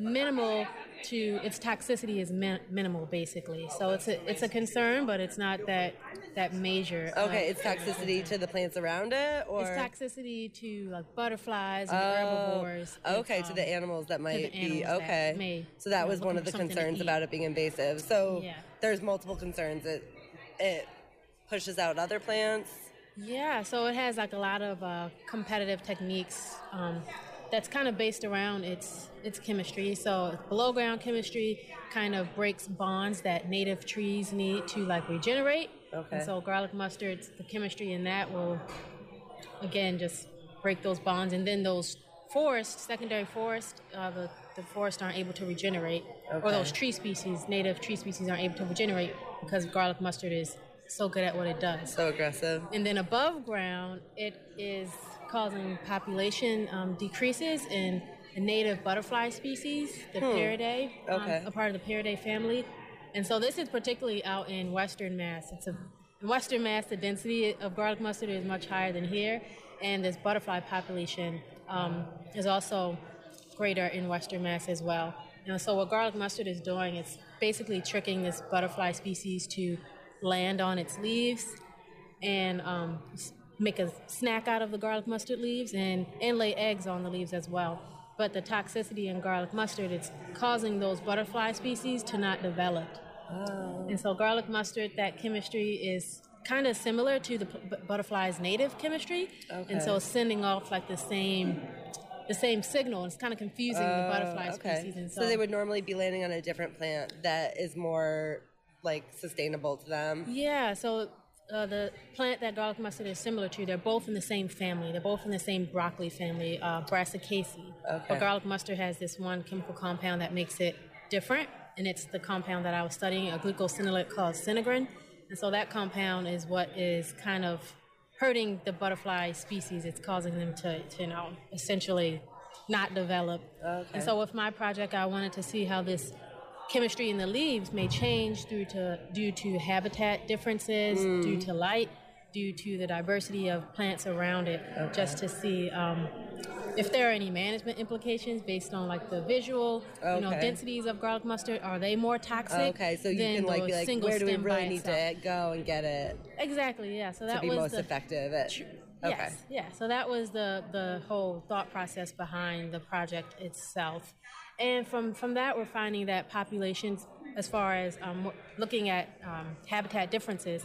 minimal to its toxicity is min- minimal basically. So it's a it's a concern, but it's not that that major. uh,
okay, it's toxicity to the plants around it, or
it's toxicity to like butterflies and
Oh,
herbivores.
Okay,
It's,
to the
um,
animals that might
the
be
animals that
okay.
may,
so that
you know,
was one of the
for something to
concerns about it being invasive. So
Yeah.
there's multiple concerns. It it pushes out other plants.
Yeah, so it has like a lot of uh, competitive techniques um, that's kind of based around its its chemistry. So below ground chemistry kind of breaks bonds that native trees need to like regenerate.
Okay.
And so garlic mustard, the chemistry in that will again just break those bonds, and then those forests, secondary forests, uh, the the forests aren't able to regenerate, or those tree species, native tree species, aren't able to regenerate because garlic mustard is so good at what it does.
So aggressive.
And then above ground, it is causing population um, decreases in a native butterfly species, the Pieridae, um,
Okay.
a part of the Pieridae family. And so this is particularly out in Western Mass. It's a in Western Mass, the density of garlic mustard is much higher than here, and this butterfly population um, is also greater in Western Mass as well. And so what garlic mustard is doing is basically tricking this butterfly species to land on its leaves and um, make a snack out of the garlic mustard leaves and, and lay eggs on the leaves as well. But the toxicity in garlic mustard, it's causing those butterfly species to not develop. Oh. And so garlic mustard, that chemistry is kind of similar to the p- butterfly's native chemistry. And so it's sending off like the same the same signal. It's kind of confusing the butterfly
Uh, okay.
species. And
so they would normally be landing on a different plant that is more like sustainable to them.
Yeah, so uh, the plant that garlic mustard is similar to, they're both in the same family. They're both in the same broccoli family, uh, Brassicaceae.
Okay.
But garlic mustard has this one chemical compound that makes it different, and it's the compound that I was studying, a glucosinolate called sinigrin. And so that compound is what is kind of hurting the butterfly species. It's causing them to, to you know, essentially not develop. And so with my project, I wanted to see how this chemistry in the leaves may change due to due to habitat differences, due to light, due to the diversity of plants around it, just to see um, if there are any management implications based on like the visual, you know, densities of garlic mustard. Are they more toxic?
Okay, so you can like be like,
single
where do we really need
itself?
to go and get it
Exactly. Yeah. So that
to be
was
most
the,
effective? At, okay.
Yes, yeah. So that was the the whole thought process behind the project itself, and from from that we're finding that populations, as far as um, looking at um, habitat differences,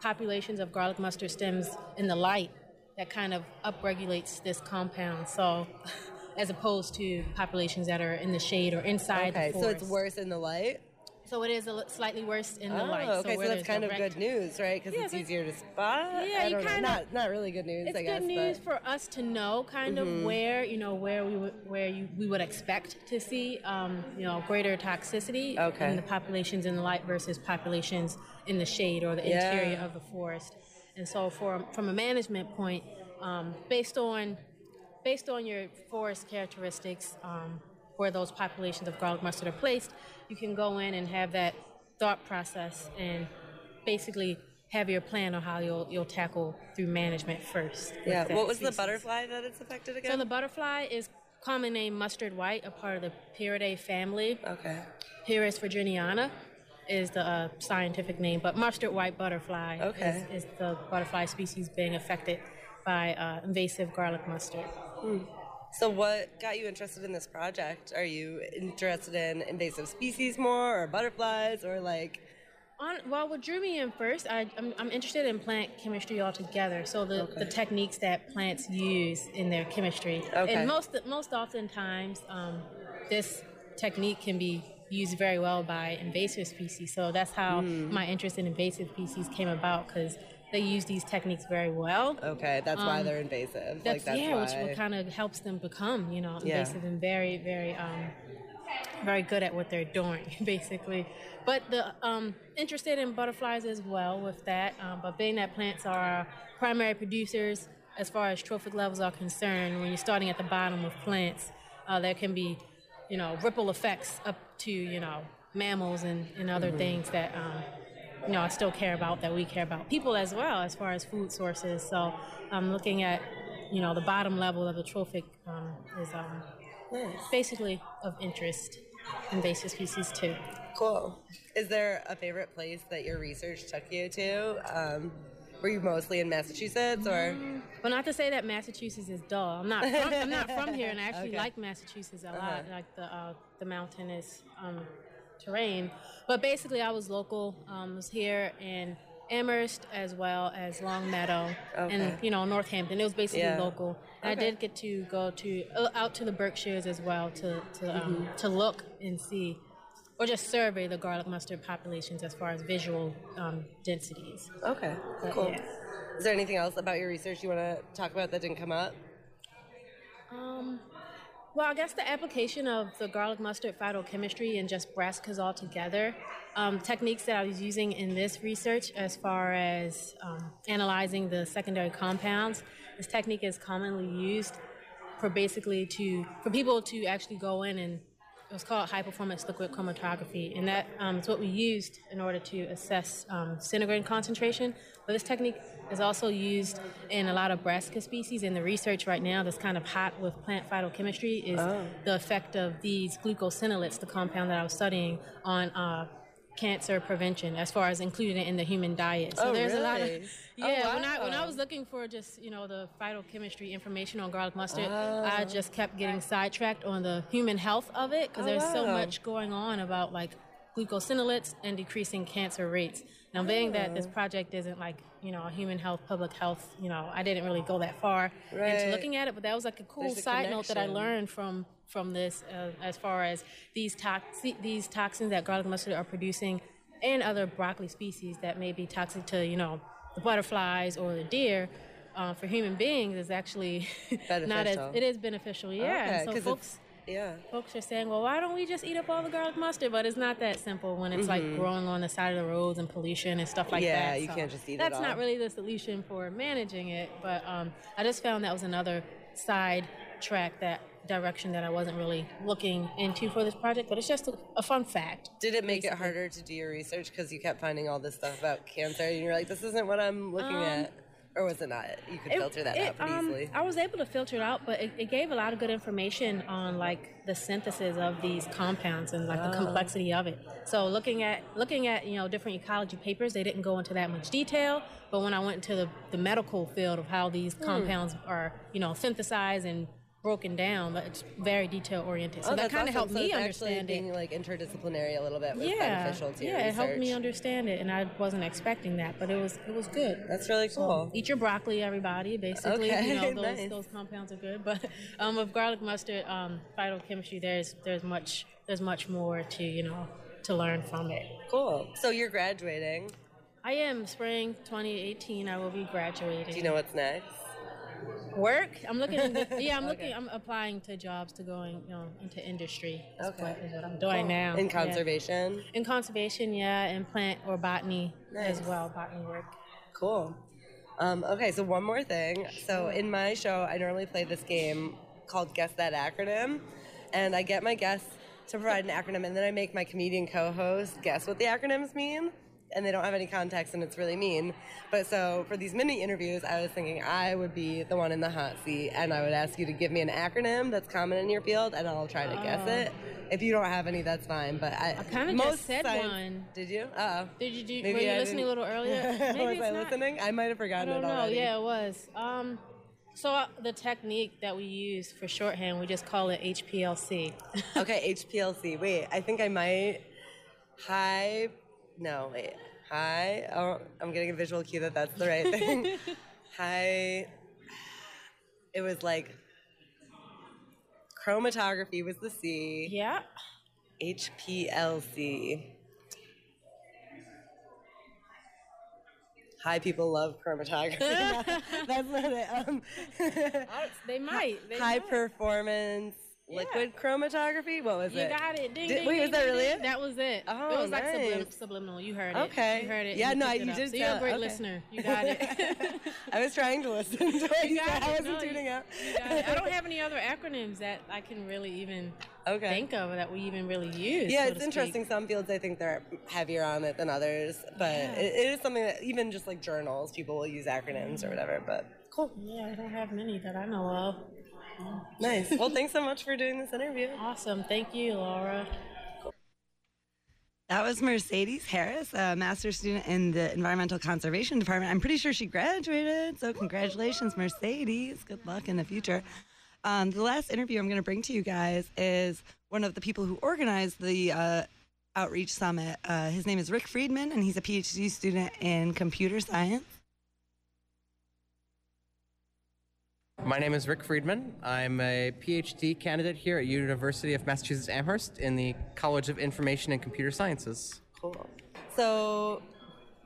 populations of garlic mustard stems in the light that kind of upregulates this compound. So. As opposed to populations that are in the shade or inside
Okay,
the
so it's worse in the light.
So it is a slightly worse in the
Oh,
light.
okay, so,
where
that's kind of
direct-
good news, right? Because
Yeah,
it's easier to spot.
Yeah, you
don't
kinda-
Not not really good news,
It's
I guess.
good news
but
for us to know kind
Mhm.
of where you know where we would where you, we would expect to see um, you know greater toxicity
Okay.
in the populations in the light versus populations in the shade or the
Yeah.
interior of the forest. And so, for from a management point, um, based on based on your forest characteristics, um, where those populations of garlic mustard are placed, you can go in and have that thought process and basically have your plan on how you'll you'll tackle through management first.
yeah. What was the butterfly that it's affected again?
So the butterfly is common name mustard white, a part of the Pieridae family.
Okay.
Pieris virginiana is the uh, scientific name, but mustard white butterfly
Okay.
is, is the butterfly species being affected by uh, invasive garlic mustard.
So, what got you interested in this project? Are you interested in invasive species more, or butterflies, or like?
On, well, what drew me in first, I, I'm, I'm interested in plant chemistry altogether. So the, the techniques that plants use in their chemistry,
Okay.
and most most oftentimes, um, this technique can be used very well by invasive species. So that's how
Hmm.
my interest in invasive species came about because they use these techniques very well.
Okay, that's why
Um,
they're invasive.
That's,
like that's
yeah,
why.
which what kind of helps them become, you know,
Yeah.
invasive and very, very, um, very good at what they're doing, basically. But the um, interested in butterflies as well with that. Um, but being that plants are primary producers as far as trophic levels are concerned, when you're starting at the bottom of plants, uh, there can be, you know, ripple effects up to you know mammals and, and other
Mhm.
things that um, you know I still care about that we care about people as well as far as food sources. So I'm looking at you know the bottom level of the trophic um, is um, basically of interest. Invasive species too.
Cool. Is there a favorite place that your research took you to? Um, were you mostly in Massachusetts, or?
Well, not to say that Massachusetts is dull. I'm not. From, I'm not from here, and I actually
Okay.
like Massachusetts a lot.
Uh-huh.
Like the uh, the mountainous um, terrain. But basically, I was local. Um, was here in Amherst as well as Longmeadow
Okay.
and you know Northampton. It was basically
Yeah.
local. And
Okay.
I did get to go to uh, out to the Berkshires as well to to um,
Mhm.
to look and see. Or just survey the garlic mustard populations as far as visual um, densities.
Okay,
But,
cool.
yeah.
Is there anything else about your research you want to talk about that didn't come up?
Um, well, I guess the application of the garlic mustard phytochemistry and just brassicas altogether, um, techniques that I was using in this research as far as um, analyzing the secondary compounds, this technique is commonly used for basically to for people to actually go in and it was called high performance liquid chromatography, and that um, is what we used in order to assess um, concentration. But this technique is also used in a lot of brassica species. And the research right now that's kind of hot with plant phytochemistry is
Oh.
the effect of these glucosinolates, the compound that I was studying, on uh, cancer prevention as far as including it in the human diet. So
Oh,
there's a lot of
really? Oh,
yeah. When I when I was looking for just you know the phytochemistry information on garlic mustard, I
Oh.
just kept getting sidetracked on the human health of it because
Oh,
there's so much going on about like glucosinolates and decreasing cancer rates. Now, being that this
Oh.
project isn't like you know human health, public health, you know, I didn't really go that far
Right.
into looking at it, but that was like a cool
There's a
side note that I learned from from this uh, as far as these tox these toxins that garlic mustard are producing and other broccoli species that may be toxic to you know the butterflies or the deer. Uh, for human beings is actually not as
Beneficial.
it is beneficial, yeah.
Okay,
so folks,
yeah.
folks are saying, well, why don't we just eat up all the garlic mustard? But it's not that simple when it's
Mhm.
like growing on the side of the roads and pollution and stuff like
Yeah,
that.
Yeah, you
So
can't just eat it
That's
all.
not really the solution for managing it. But um, I just found that was another side track, that direction that I wasn't really looking into for this project. But it's just a, a fun fact.
Did it make it harder to do your research because you kept finding all this stuff about cancer and you're like, this isn't what I'm looking
Um,
at? Or was it not? You could
It-
filter that
it,
out pretty
um,
easily.
I was able to filter it out, but it, it gave a lot of good information on like the synthesis of these compounds and like the
Oh.
complexity of it. So looking at looking at you know different ecology papers, they didn't go into that much detail. But when I went into the, the medical field of how these
Hmm.
compounds are you know synthesized and broken down, but it's very detail oriented. So
oh,
that kind of
awesome.
helped
so
me
it's
understand
actually
it.
being like interdisciplinary a little bit was
yeah,
beneficial to
yeah, it helped me understand it, and I wasn't expecting that, but it was it was good.
That's really
So,
cool.
eat your broccoli, everybody. Basically,
Okay,
you know those
nice.
those compounds are good. But um, with garlic mustard um, phytochemistry, there's there's much there's much more to you know to learn from it.
Cool. So you're graduating.
I am spring 2018. I will be graduating.
Do you know what's next?
Work? I'm looking. Into, yeah, I'm looking. I'm applying to jobs to going, you know, into industry. Is
Okay.
what, is what I'm doing now.
In
Yeah.
conservation.
In conservation, yeah, and plant or botany as well. Botany work.
Cool. Um, okay, so one more thing. So in my show, I normally play this game called Guess That Acronym, and I get my guests to provide an acronym, and then I make my comedian co-host guess what the acronyms mean. And they don't have any context, and it's really mean. But so for these mini interviews, I was thinking I would be the one in the hot seat, and I would ask you to give me an acronym that's common in your field, and I'll try to guess it. If you don't have any, that's fine. But I,
I kinda just said
science-
one.
Did you? Uh oh.
Did you do?
Maybe
were you
I
listening a
didn't-
little earlier? Maybe
was I
not.
listening? I might have
I
forgotten
don't
it
know. Yeah, it was. Um, so uh, the technique that we use for shorthand, we just call it HPLC.
Okay, HPLC. Wait, I think I might. High. No, wait. High. Oh, I'm getting a visual cue that that's the right thing. Hi. It was like. Chromatography was the C.
yeah.
HPLC. High people love chromatography. that's not it. Um,
They might. They
high
might.
performance liquid chromatography. What was
You
it?
You got it. Ding,
Did-
ding,
wait, was that really
ding.
it?
That was it.
Oh,
it was like sublim- subliminal. You heard it.
Okay.
You heard it.
Yeah, no, you did
So you're a great
okay.
listener. You got it.
I was trying to listen to what you
You
said.
got
I wasn't
No,
tuning out.
it. I don't have any other acronyms that I can really even
Okay.
think of that we even really use.
Yeah,
so
it's interesting. Some fields I think they're heavier on it than others, but it, it is something that even just like journals, people will use acronyms or whatever. But cool,
Yeah, I don't have many that I know of.
Nice. Well, thanks so much for doing this interview.
Awesome. Thank you, Laura.
That was Mercedes Harris, a master's student in the Environmental Conservation Department. I'm pretty sure she graduated, so congratulations, Mercedes. Good luck in the future. Um, the last interview I'm going to bring to you guys is one of the people who organized the uh, Outreach Summit. Uh, his name is Rick Freedman, and he's a PhD student in computer science.
My name is Rick Freedman. I'm a PhD candidate here at University of Massachusetts Amherst in the College of Information and Computer Sciences.
Cool. So,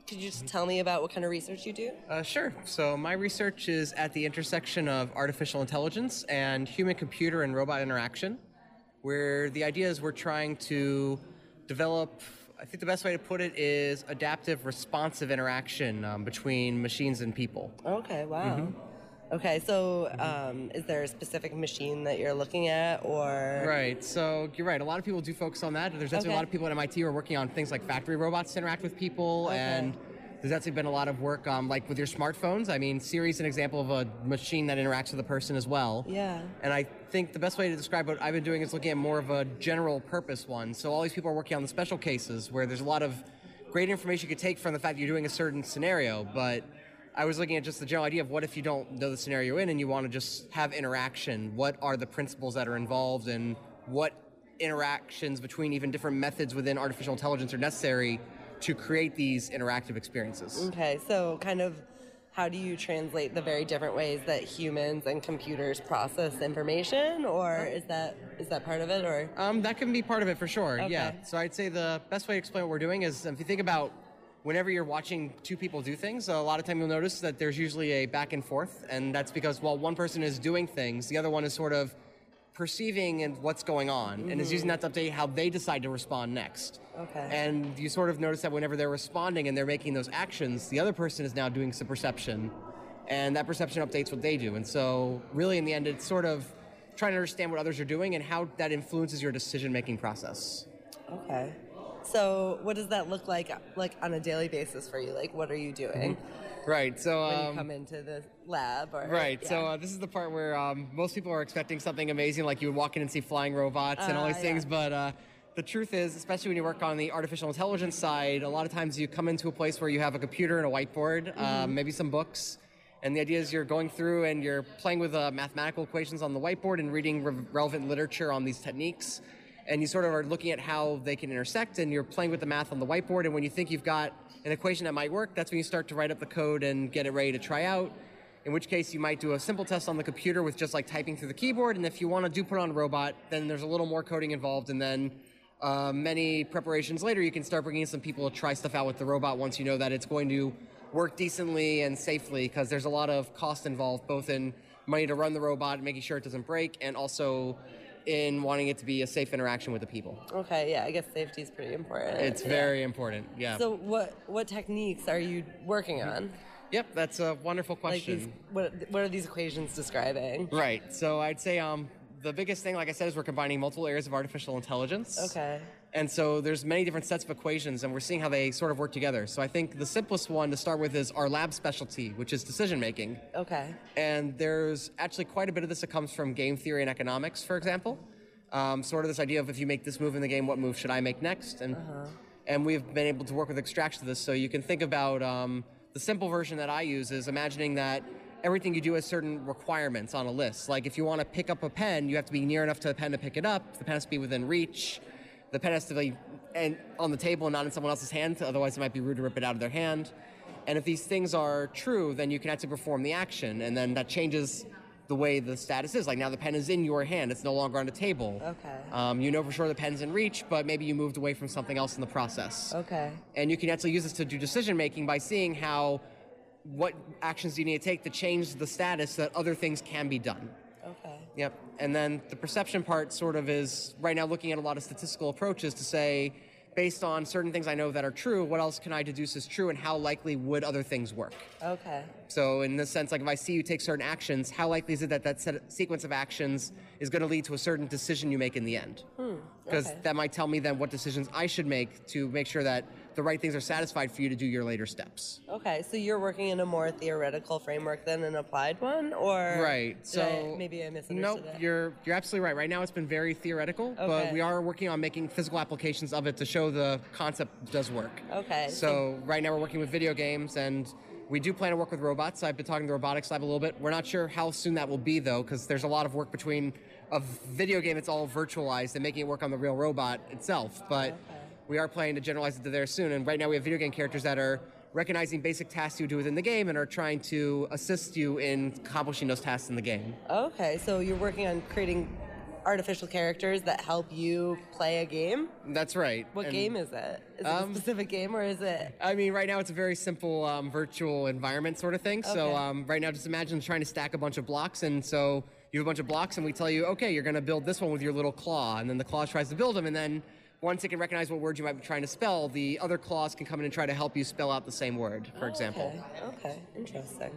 could you just tell me about what kind of research you do?
Uh, sure. So my research is at the intersection of artificial intelligence and human-computer and robot interaction, where the idea is we're trying to develop. I think the best way to put it is adaptive, responsive interaction um, between machines and people.
Okay. Wow. Okay. So, um, is there a specific machine that you're looking at, or
Right. So you're right. A lot of people do focus on that. There's actually
Okay.
a lot of people at MIT who are working on things like factory robots to interact with people,
Okay.
and there's actually been a lot of work, um, like with your smartphones. I mean, Siri's an example of a machine that interacts with a person as well.
Yeah.
And I think the best way to describe what I've been doing is looking at more of a general purpose one. So all these people are working on the special cases where there's a lot of great information you could take from the fact that you're doing a certain scenario, but I was looking at just the general idea of what if you don't know the scenario you're in and you want to just have interaction? What are the principles that are involved and what interactions between even different methods within artificial intelligence are necessary to create these interactive experiences?
Okay, so kind of how do you translate the very different ways that humans and computers process information, or is that is that part of it, or
Um, that can be part of it for sure. Yeah.
Okay.
So I'd say the best way to explain what we're doing is if you think about whenever you're watching two people do things, a lot of time you'll notice that there's usually a back and forth, and that's because while one person is doing things, the other one is sort of perceiving and what's going on, and is using mm-hmm. that to update how they decide to respond next.
Okay.
And you sort of notice that whenever they're responding and they're making those actions, the other person is now doing some perception, and that perception updates what they do. And so, really, in the end, it's sort of trying to understand what others are doing and how that influences your decision-making process.
okay? So what does that look like, like on a daily basis for you? Like, what are you doing
Right. So.
when you
um,
come into the lab? Or
Right.
yeah.
So uh, this is the part where um, most people are expecting something amazing, like you would walk in and see flying robots and all
Uh,
these things. But uh, the truth is, especially when you work on the artificial intelligence side, a lot of times you come into a place where you have a computer and a whiteboard,
Mm-hmm.
um, maybe some books. And the idea is you're going through and you're playing with uh, mathematical equations on the whiteboard and reading re- relevant literature on these techniques. And you sort of are looking at how they can intersect and you're playing with the math on the whiteboard. And when you think you've got an equation that might work, that's when you start to write up the code and get it ready to try out in which case you might do a simple test on the computer with just like typing through the keyboard. And if you want to do put on a robot, then there's a little more coding involved, and then uh, many preparations later, you can start bringing in some people to try stuff out with the robot once you know that it's going to work decently and safely because there's a lot of cost involved, both in money to run the robot, making sure it doesn't break, and also in wanting it to be a safe interaction with the people.
Okay, yeah, I guess safety is pretty important.
It's
Yeah.
very important. Yeah.
So what what techniques are you working on?
yep, that's a wonderful
Like
question.
these, what what are these equations describing?
Right. So I'd say um, the biggest thing, like I said, is we're combining multiple areas of artificial intelligence.
Okay.
And so there's many different sets of equations, and we're seeing how they sort of work together. So I think the simplest one to start with is our lab specialty, which is decision making.
Okay.
And there's actually quite a bit of this that comes from game theory and economics, for example. Um, sort of this idea of if you make this move in the game, what move should I make next? And and we've been able to work with extracts to this. So you can think about um, the simple version that I use is imagining that everything you do has certain requirements on a list. Like if you want to pick up a pen, you have to be near enough to the pen to pick it up. The pen has to be within reach. The pen has to be and on the table and not in someone else's hand. Otherwise, it might be rude to rip it out of their hand. And if these things are true, then you can actually perform the action, and then that changes the way the status is. Like now, the pen is in your hand; it's no longer on the table.
Okay.
Um, you know for sure the pen's in reach, but maybe you moved away from something else in the process.
Okay.
And you can actually use this to do decision making by seeing how, what actions do you need to take to change the status so that other things can be done.
Okay.
Yep. And then the perception part sort of is right now looking at a lot of statistical approaches to say, based on certain things I know that are true, what else can I deduce as true and how likely would other things work?
Okay.
So in this sense, like if I see you take certain actions, how likely is it that that set, sequence of actions is going to lead to a certain decision you make in the end? Hmm, because
okay.
that might tell me then what decisions I should make to make sure that the right things are satisfied for you to do your later steps.
Okay. So you're working in a more theoretical framework than an applied one, or
Right. So
I- maybe I misunderstood
Nope,
it.
you're you're absolutely right. Right now, it's been very theoretical, but we are working on making physical applications of it to show the concept does work.
Okay.
So right now, we're working with video games, and we do plan to work with robots. I've been talking to the robotics lab a little bit. We're not sure how soon that will be, though, because there's a lot of work between a video game that's all virtualized and making it work on the real robot itself. But we are planning to generalize it to there soon. And right now, we have video game characters that are recognizing basic tasks you do within the game and are trying to assist you in accomplishing those tasks in the game.
Okay. So you're working on creating artificial characters that help you play a game.
That's right.
What
And-
game is it? Is it
Um,
a specific game, or is it?
I mean, right now it's a very simple um, virtual environment sort of thing. So um, right now, just imagine trying to stack a bunch of blocks, and so you have a bunch of blocks, and we tell you, okay, you're going to build this one with your little claw, and then the claw tries to build them, and then once it can recognize what word you might be trying to spell, the other claws can come in and try to help you spell out the same word, for oh, example.
Okay. Okay. Interesting.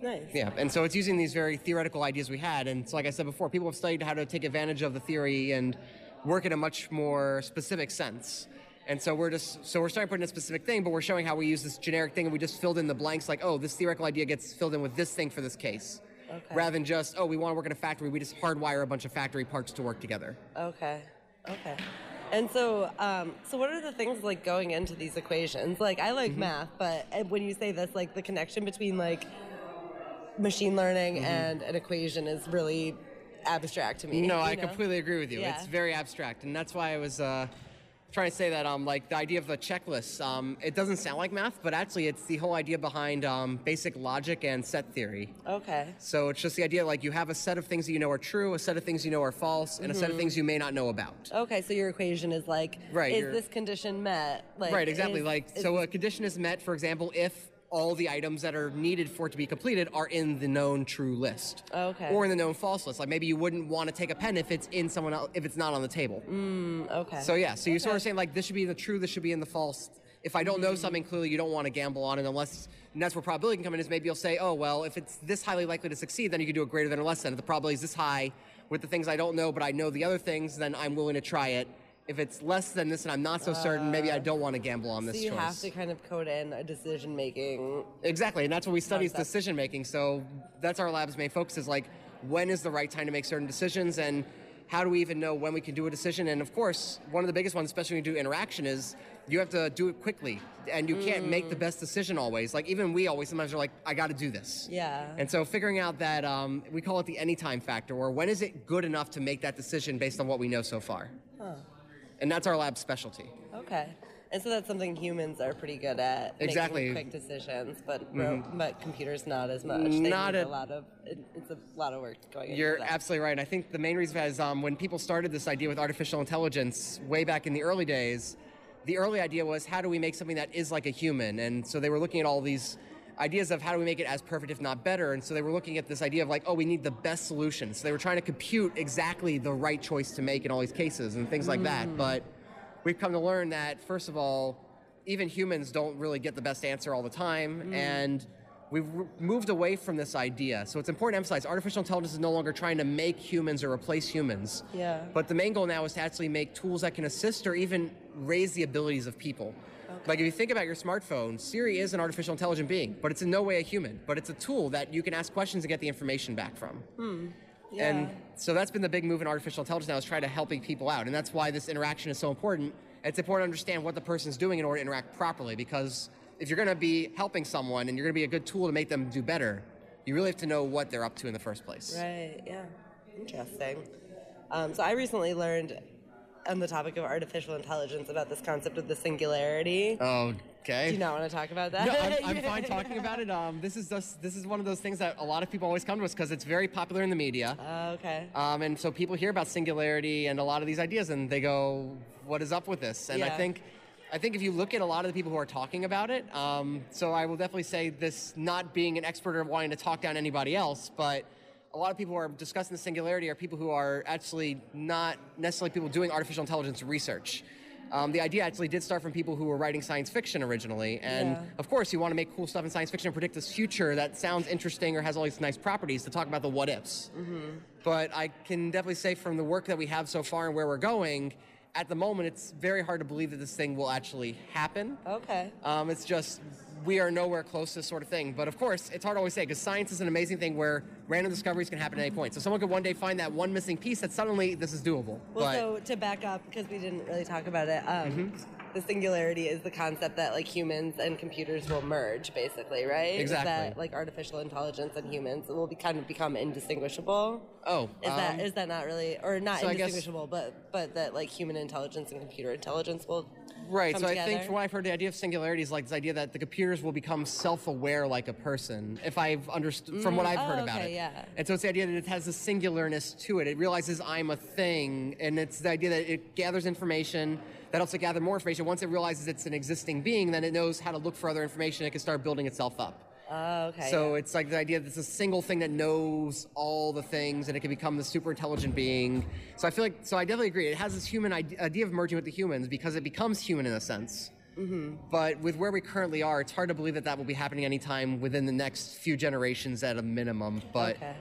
Nice.
Yeah, and so it's using these very theoretical ideas we had, and so like I said before, people have studied how to take advantage of the theory and work in a much more specific sense. And so we're just so we're starting to put in a specific thing, but we're showing how we use this generic thing, and we just filled in the blanks like, oh, this theoretical idea gets filled in with this thing for this case,
Okay.
rather than just oh, we want to work in a factory, we just hardwire a bunch of factory parts to work together.
Okay. Okay. And so, um, so what are the things like going into these equations? Like, I
Mm-hmm.
like math, but uh, when you say this, like the connection between like machine learning
Mm-hmm.
and an equation is really abstract to me.
No, I
know?
completely agree with you.
Yeah.
It's very abstract, and that's why I was uh, trying to say that. Um, like the idea of a checklist. Um, it doesn't sound like math, but actually, it's the whole idea behind um, basic logic and set theory.
Okay.
So it's just the idea like you have a set of things that you know are true, a set of things you know are false, and a set of things you may not know about.
Okay, so your equation is like,
Right,
is this condition met? Like,
right, exactly.
is-
like
is
so, a condition is met, for example, if all the items that are needed for it to be completed are in the known true list.
Okay.
Or in the known false list. Like maybe you wouldn't want to take a pen if it's in someone else, if it's not on the table.
Mm, okay.
So yeah, so you're sort of saying like this should be in the true, this should be in the false. If I don't know mm-hmm. something clearly, you don't want to gamble on it unless, and that's where probability can come in. Is maybe you'll say, oh well, if it's this highly likely to succeed, then you can do a greater than or less than. If the probability is this high with the things I don't know, but I know the other things, then I'm willing to try it. If it's less than this and I'm not so certain, maybe I don't want to gamble on this so
you
choice.
have to kind of code in a decision making.
Exactly, and that's what we study is decision making. So that's our lab's main focus is like when is the right time to make certain decisions and how do we even know when we can do a decision? And of course, one of the biggest ones, especially when you do interaction, is you have to do it quickly and you can't make the best decision always. Like even we always sometimes are like, I got to do this.
Yeah.
And so figuring out that um, we call it the anytime factor, or when is it good enough to make that decision based on what we know so far? And that's our lab specialty.
Okay. And so that's something humans are pretty good at. making
Exactly. Mm-hmm.
quick decisions, but ro- but computers not as much. They
Not
need
at-
a lot of. It, it's a lot of work going into
You're absolutely right. And I think the main reason is um, when people started this idea with artificial intelligence way back in the early days, the early idea was how do we make something that is like a human? And so they were looking at all these ideas of how do we make it as perfect, if not better. And so they were looking at this idea of like, oh, we need the best solution. So they were trying to compute exactly the right choice to make in all these cases and things like that. Mm. But we've come to learn that, first of all, even humans don't really get the best answer all the time. Mm. And we've moved away from this idea. So it's important to emphasize artificial intelligence is no longer trying to make humans or replace humans.
Yeah.
But the main goal now is to actually make tools that can assist or even raise the abilities of people. Like if you think about your smartphone, Siri is an artificial intelligent being, but it's in no way a human. But it's a tool that you can ask questions and get the information back from.
Yeah.
And so that's been the big move in artificial intelligence now is try to helping people out. And that's why this interaction is so important. It's important to understand what the person's doing in order to interact properly because if you're going to be helping someone and you're going to be a good tool to make them do better, you really have to know what they're up to in the first place.
Right. Yeah. Interesting. Um, so I recently learned on the topic of artificial intelligence about this concept of the singularity.
Oh, Okay.
Do you not want to talk about that?
No, I'm, I'm fine talking about it. Um, this is just, this is one of those things that a lot of people always come to us because it's very popular in the media.
Oh, okay.
Um, and so people hear about singularity and a lot of these ideas, and they go, "What is up with this?" And I think, I think if you look at a lot of the people who are talking about it, um, so I will definitely say this, not being an expert or wanting to talk down anybody else, but a lot of people who are discussing the singularity are people who are actually not necessarily people doing artificial intelligence research. Um, the idea actually did start from people who were writing science fiction originally, and
Yeah.
of course, you want to make cool stuff in science fiction and predict this future that sounds interesting or has all these nice properties to talk about the what ifs. But I can definitely say from the work that we have so far and where we're going, at the moment, it's very hard to believe that this thing will actually happen.
Okay.
Um, it's just we are nowhere close to this sort of thing. But of course, it's hard to always say because science is an amazing thing where random discoveries can happen at any point. So someone could one day find that one missing piece that suddenly this is doable.
Well,
but
so to back up, because we didn't really talk about it, um,
Mm-hmm.
the singularity is the concept that like humans and computers will merge, basically, right?
Exactly.
that like artificial intelligence and humans will be kind of become indistinguishable?
oh,
Is that
um,
is that not really, or not
so I guess-
indistinguishable, but but that like human intelligence and computer intelligence will
Right. So I think from what I've heard, the idea of singularity is like this idea that the computers will become self-aware like a person. If I've understood from what mm, I've heard
oh,
about it.
yeah.
And so it's the idea that it has a singularness to it. It realizes I'm a thing, and it's the idea that it gathers information. That helps it gather more information. Once it realizes it's an existing being, then it knows how to look for other information. It can start building itself up.
Oh, okay.
So
yeah.
it's like the idea that it's a single thing that knows all the things and it can become the super intelligent being. So I feel like, so I definitely agree. It has this human ide- idea of merging with the humans because it becomes human in a sense.
Mm-hmm.
But with where we currently are, it's hard to believe that that will be happening anytime within the next few generations at a minimum. But
okay.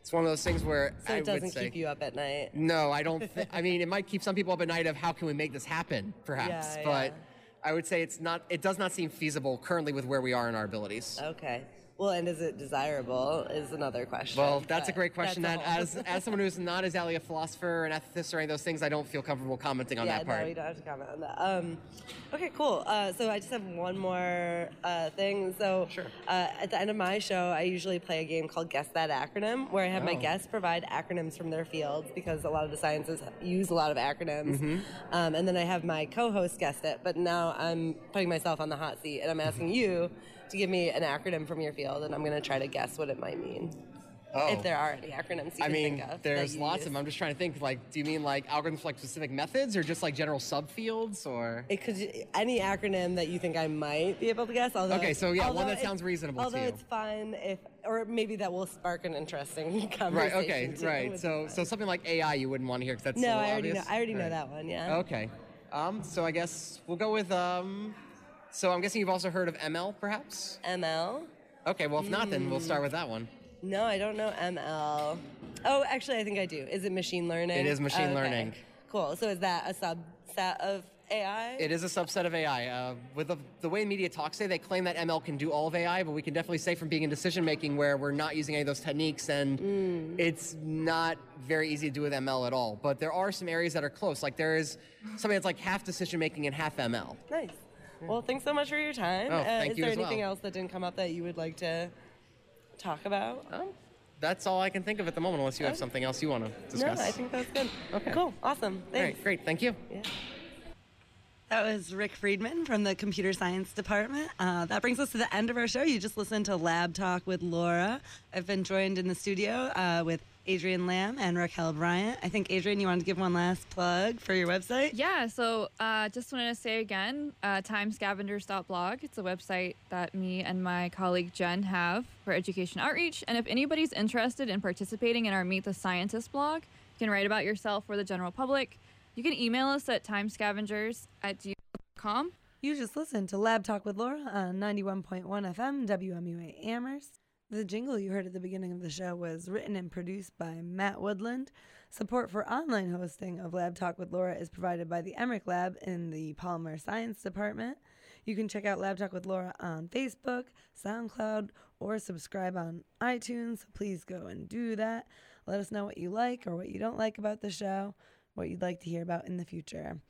it's one of those things where
So
I
it doesn't
say,
keep you up at night.
no, I don't. Th- I mean, it might keep some people up at night of how can we make this happen, perhaps.
Yeah,
but
yeah.
I would say it's not. It does not seem feasible currently with where we are in our abilities.
Okay. Well, and is it desirable? Is another question.
Well, that's a great question. That as as someone who's not exactly a philosopher, an ethicist, or any of those things, I don't feel comfortable commenting on
yeah,
that part.
no, we don't have to comment on that. Um, okay, cool. Uh, so I just have one more uh, thing. So
Sure.
uh, at the end of my show, I usually play a game called Guess That Acronym, where I have my
Oh.
guests provide acronyms from their fields because a lot of the sciences use a lot of acronyms.
Mm-hmm.
Um, and then I have my co-host guess it, but now I'm putting myself on the hot seat and I'm asking you to give me an acronym from your field, and I'm going to try to guess what it might mean.
Oh.
If there are any acronyms you
I
can
mean,
think of.
there's lots
use.
of them. I'm just trying to think. Like, do you mean like algorithms for like specific methods, or just like general subfields, or?
It could any acronym that you think I might be able to guess. Although
Okay, so yeah, one that sounds reasonable to
Although
you.
it's fine if, or maybe that will spark an interesting conversation. Right.
Okay.
too,
Right. So so something like AI, you wouldn't want to hear because that's
no, I already know. I already know that one. Yeah.
Okay. Um. So I guess we'll go with um. So I'm guessing you've also heard of ML, perhaps.
ML.
Okay. Well, if not, then we'll start with that one.
No, I don't know ML. Oh, actually, I think I do. Is it machine learning?
It is machine
Okay.
learning.
Cool. So is that a subset of AI?
It is a subset of AI. Uh, with the, the way media talks today, they claim that ML can do all of AI, but we can definitely say from being in decision making where we're not using any of those techniques, and
Mm.
it's not very easy to do with ML at all. But there are some areas that are close. Like there is something that's like half decision making and half ML.
Nice. Well, thanks so much for your time.
Oh,
uh, is
you
there
as
anything
well.
else that didn't come up that you would like to talk about?
Um, that's all I can think of at the moment, unless you have something else you want to discuss.
No, I think that's good.
Okay.
Cool. Awesome. Thanks.
right, great. Thank you.
Yeah.
That was Rick Freedman from the Computer Science Department. Uh, that brings us to the end of our show. You just listened to Lab Talk with Laura. I've been joined in the studio uh, with Adriane Lam and Raquel Bryant. I think, Adriane, you wanted to give one last plug for your website?
Yeah, so uh, just wanted to say again, uh, timescavengers.blog. It's a website that me and my colleague Jen have for education outreach. And if anybody's interested in participating in our Meet the Scientist blog, you can write about yourself for the general public. You can email us at timescavengers at gmail.com.
You just listened to Lab Talk with Laura on 91.1 FM, WMUA Amherst. The jingle you heard at the beginning of the show was written and produced by Matt Woodland. Support for online hosting of Lab Talk with Laura is provided by the Emrick Lab in the Polymer Science Department. You can check out Lab Talk with Laura on Facebook, SoundCloud, or subscribe on iTunes. Please go and do that. Let us know what you like or what you don't like about the show, what you'd like to hear about in the future.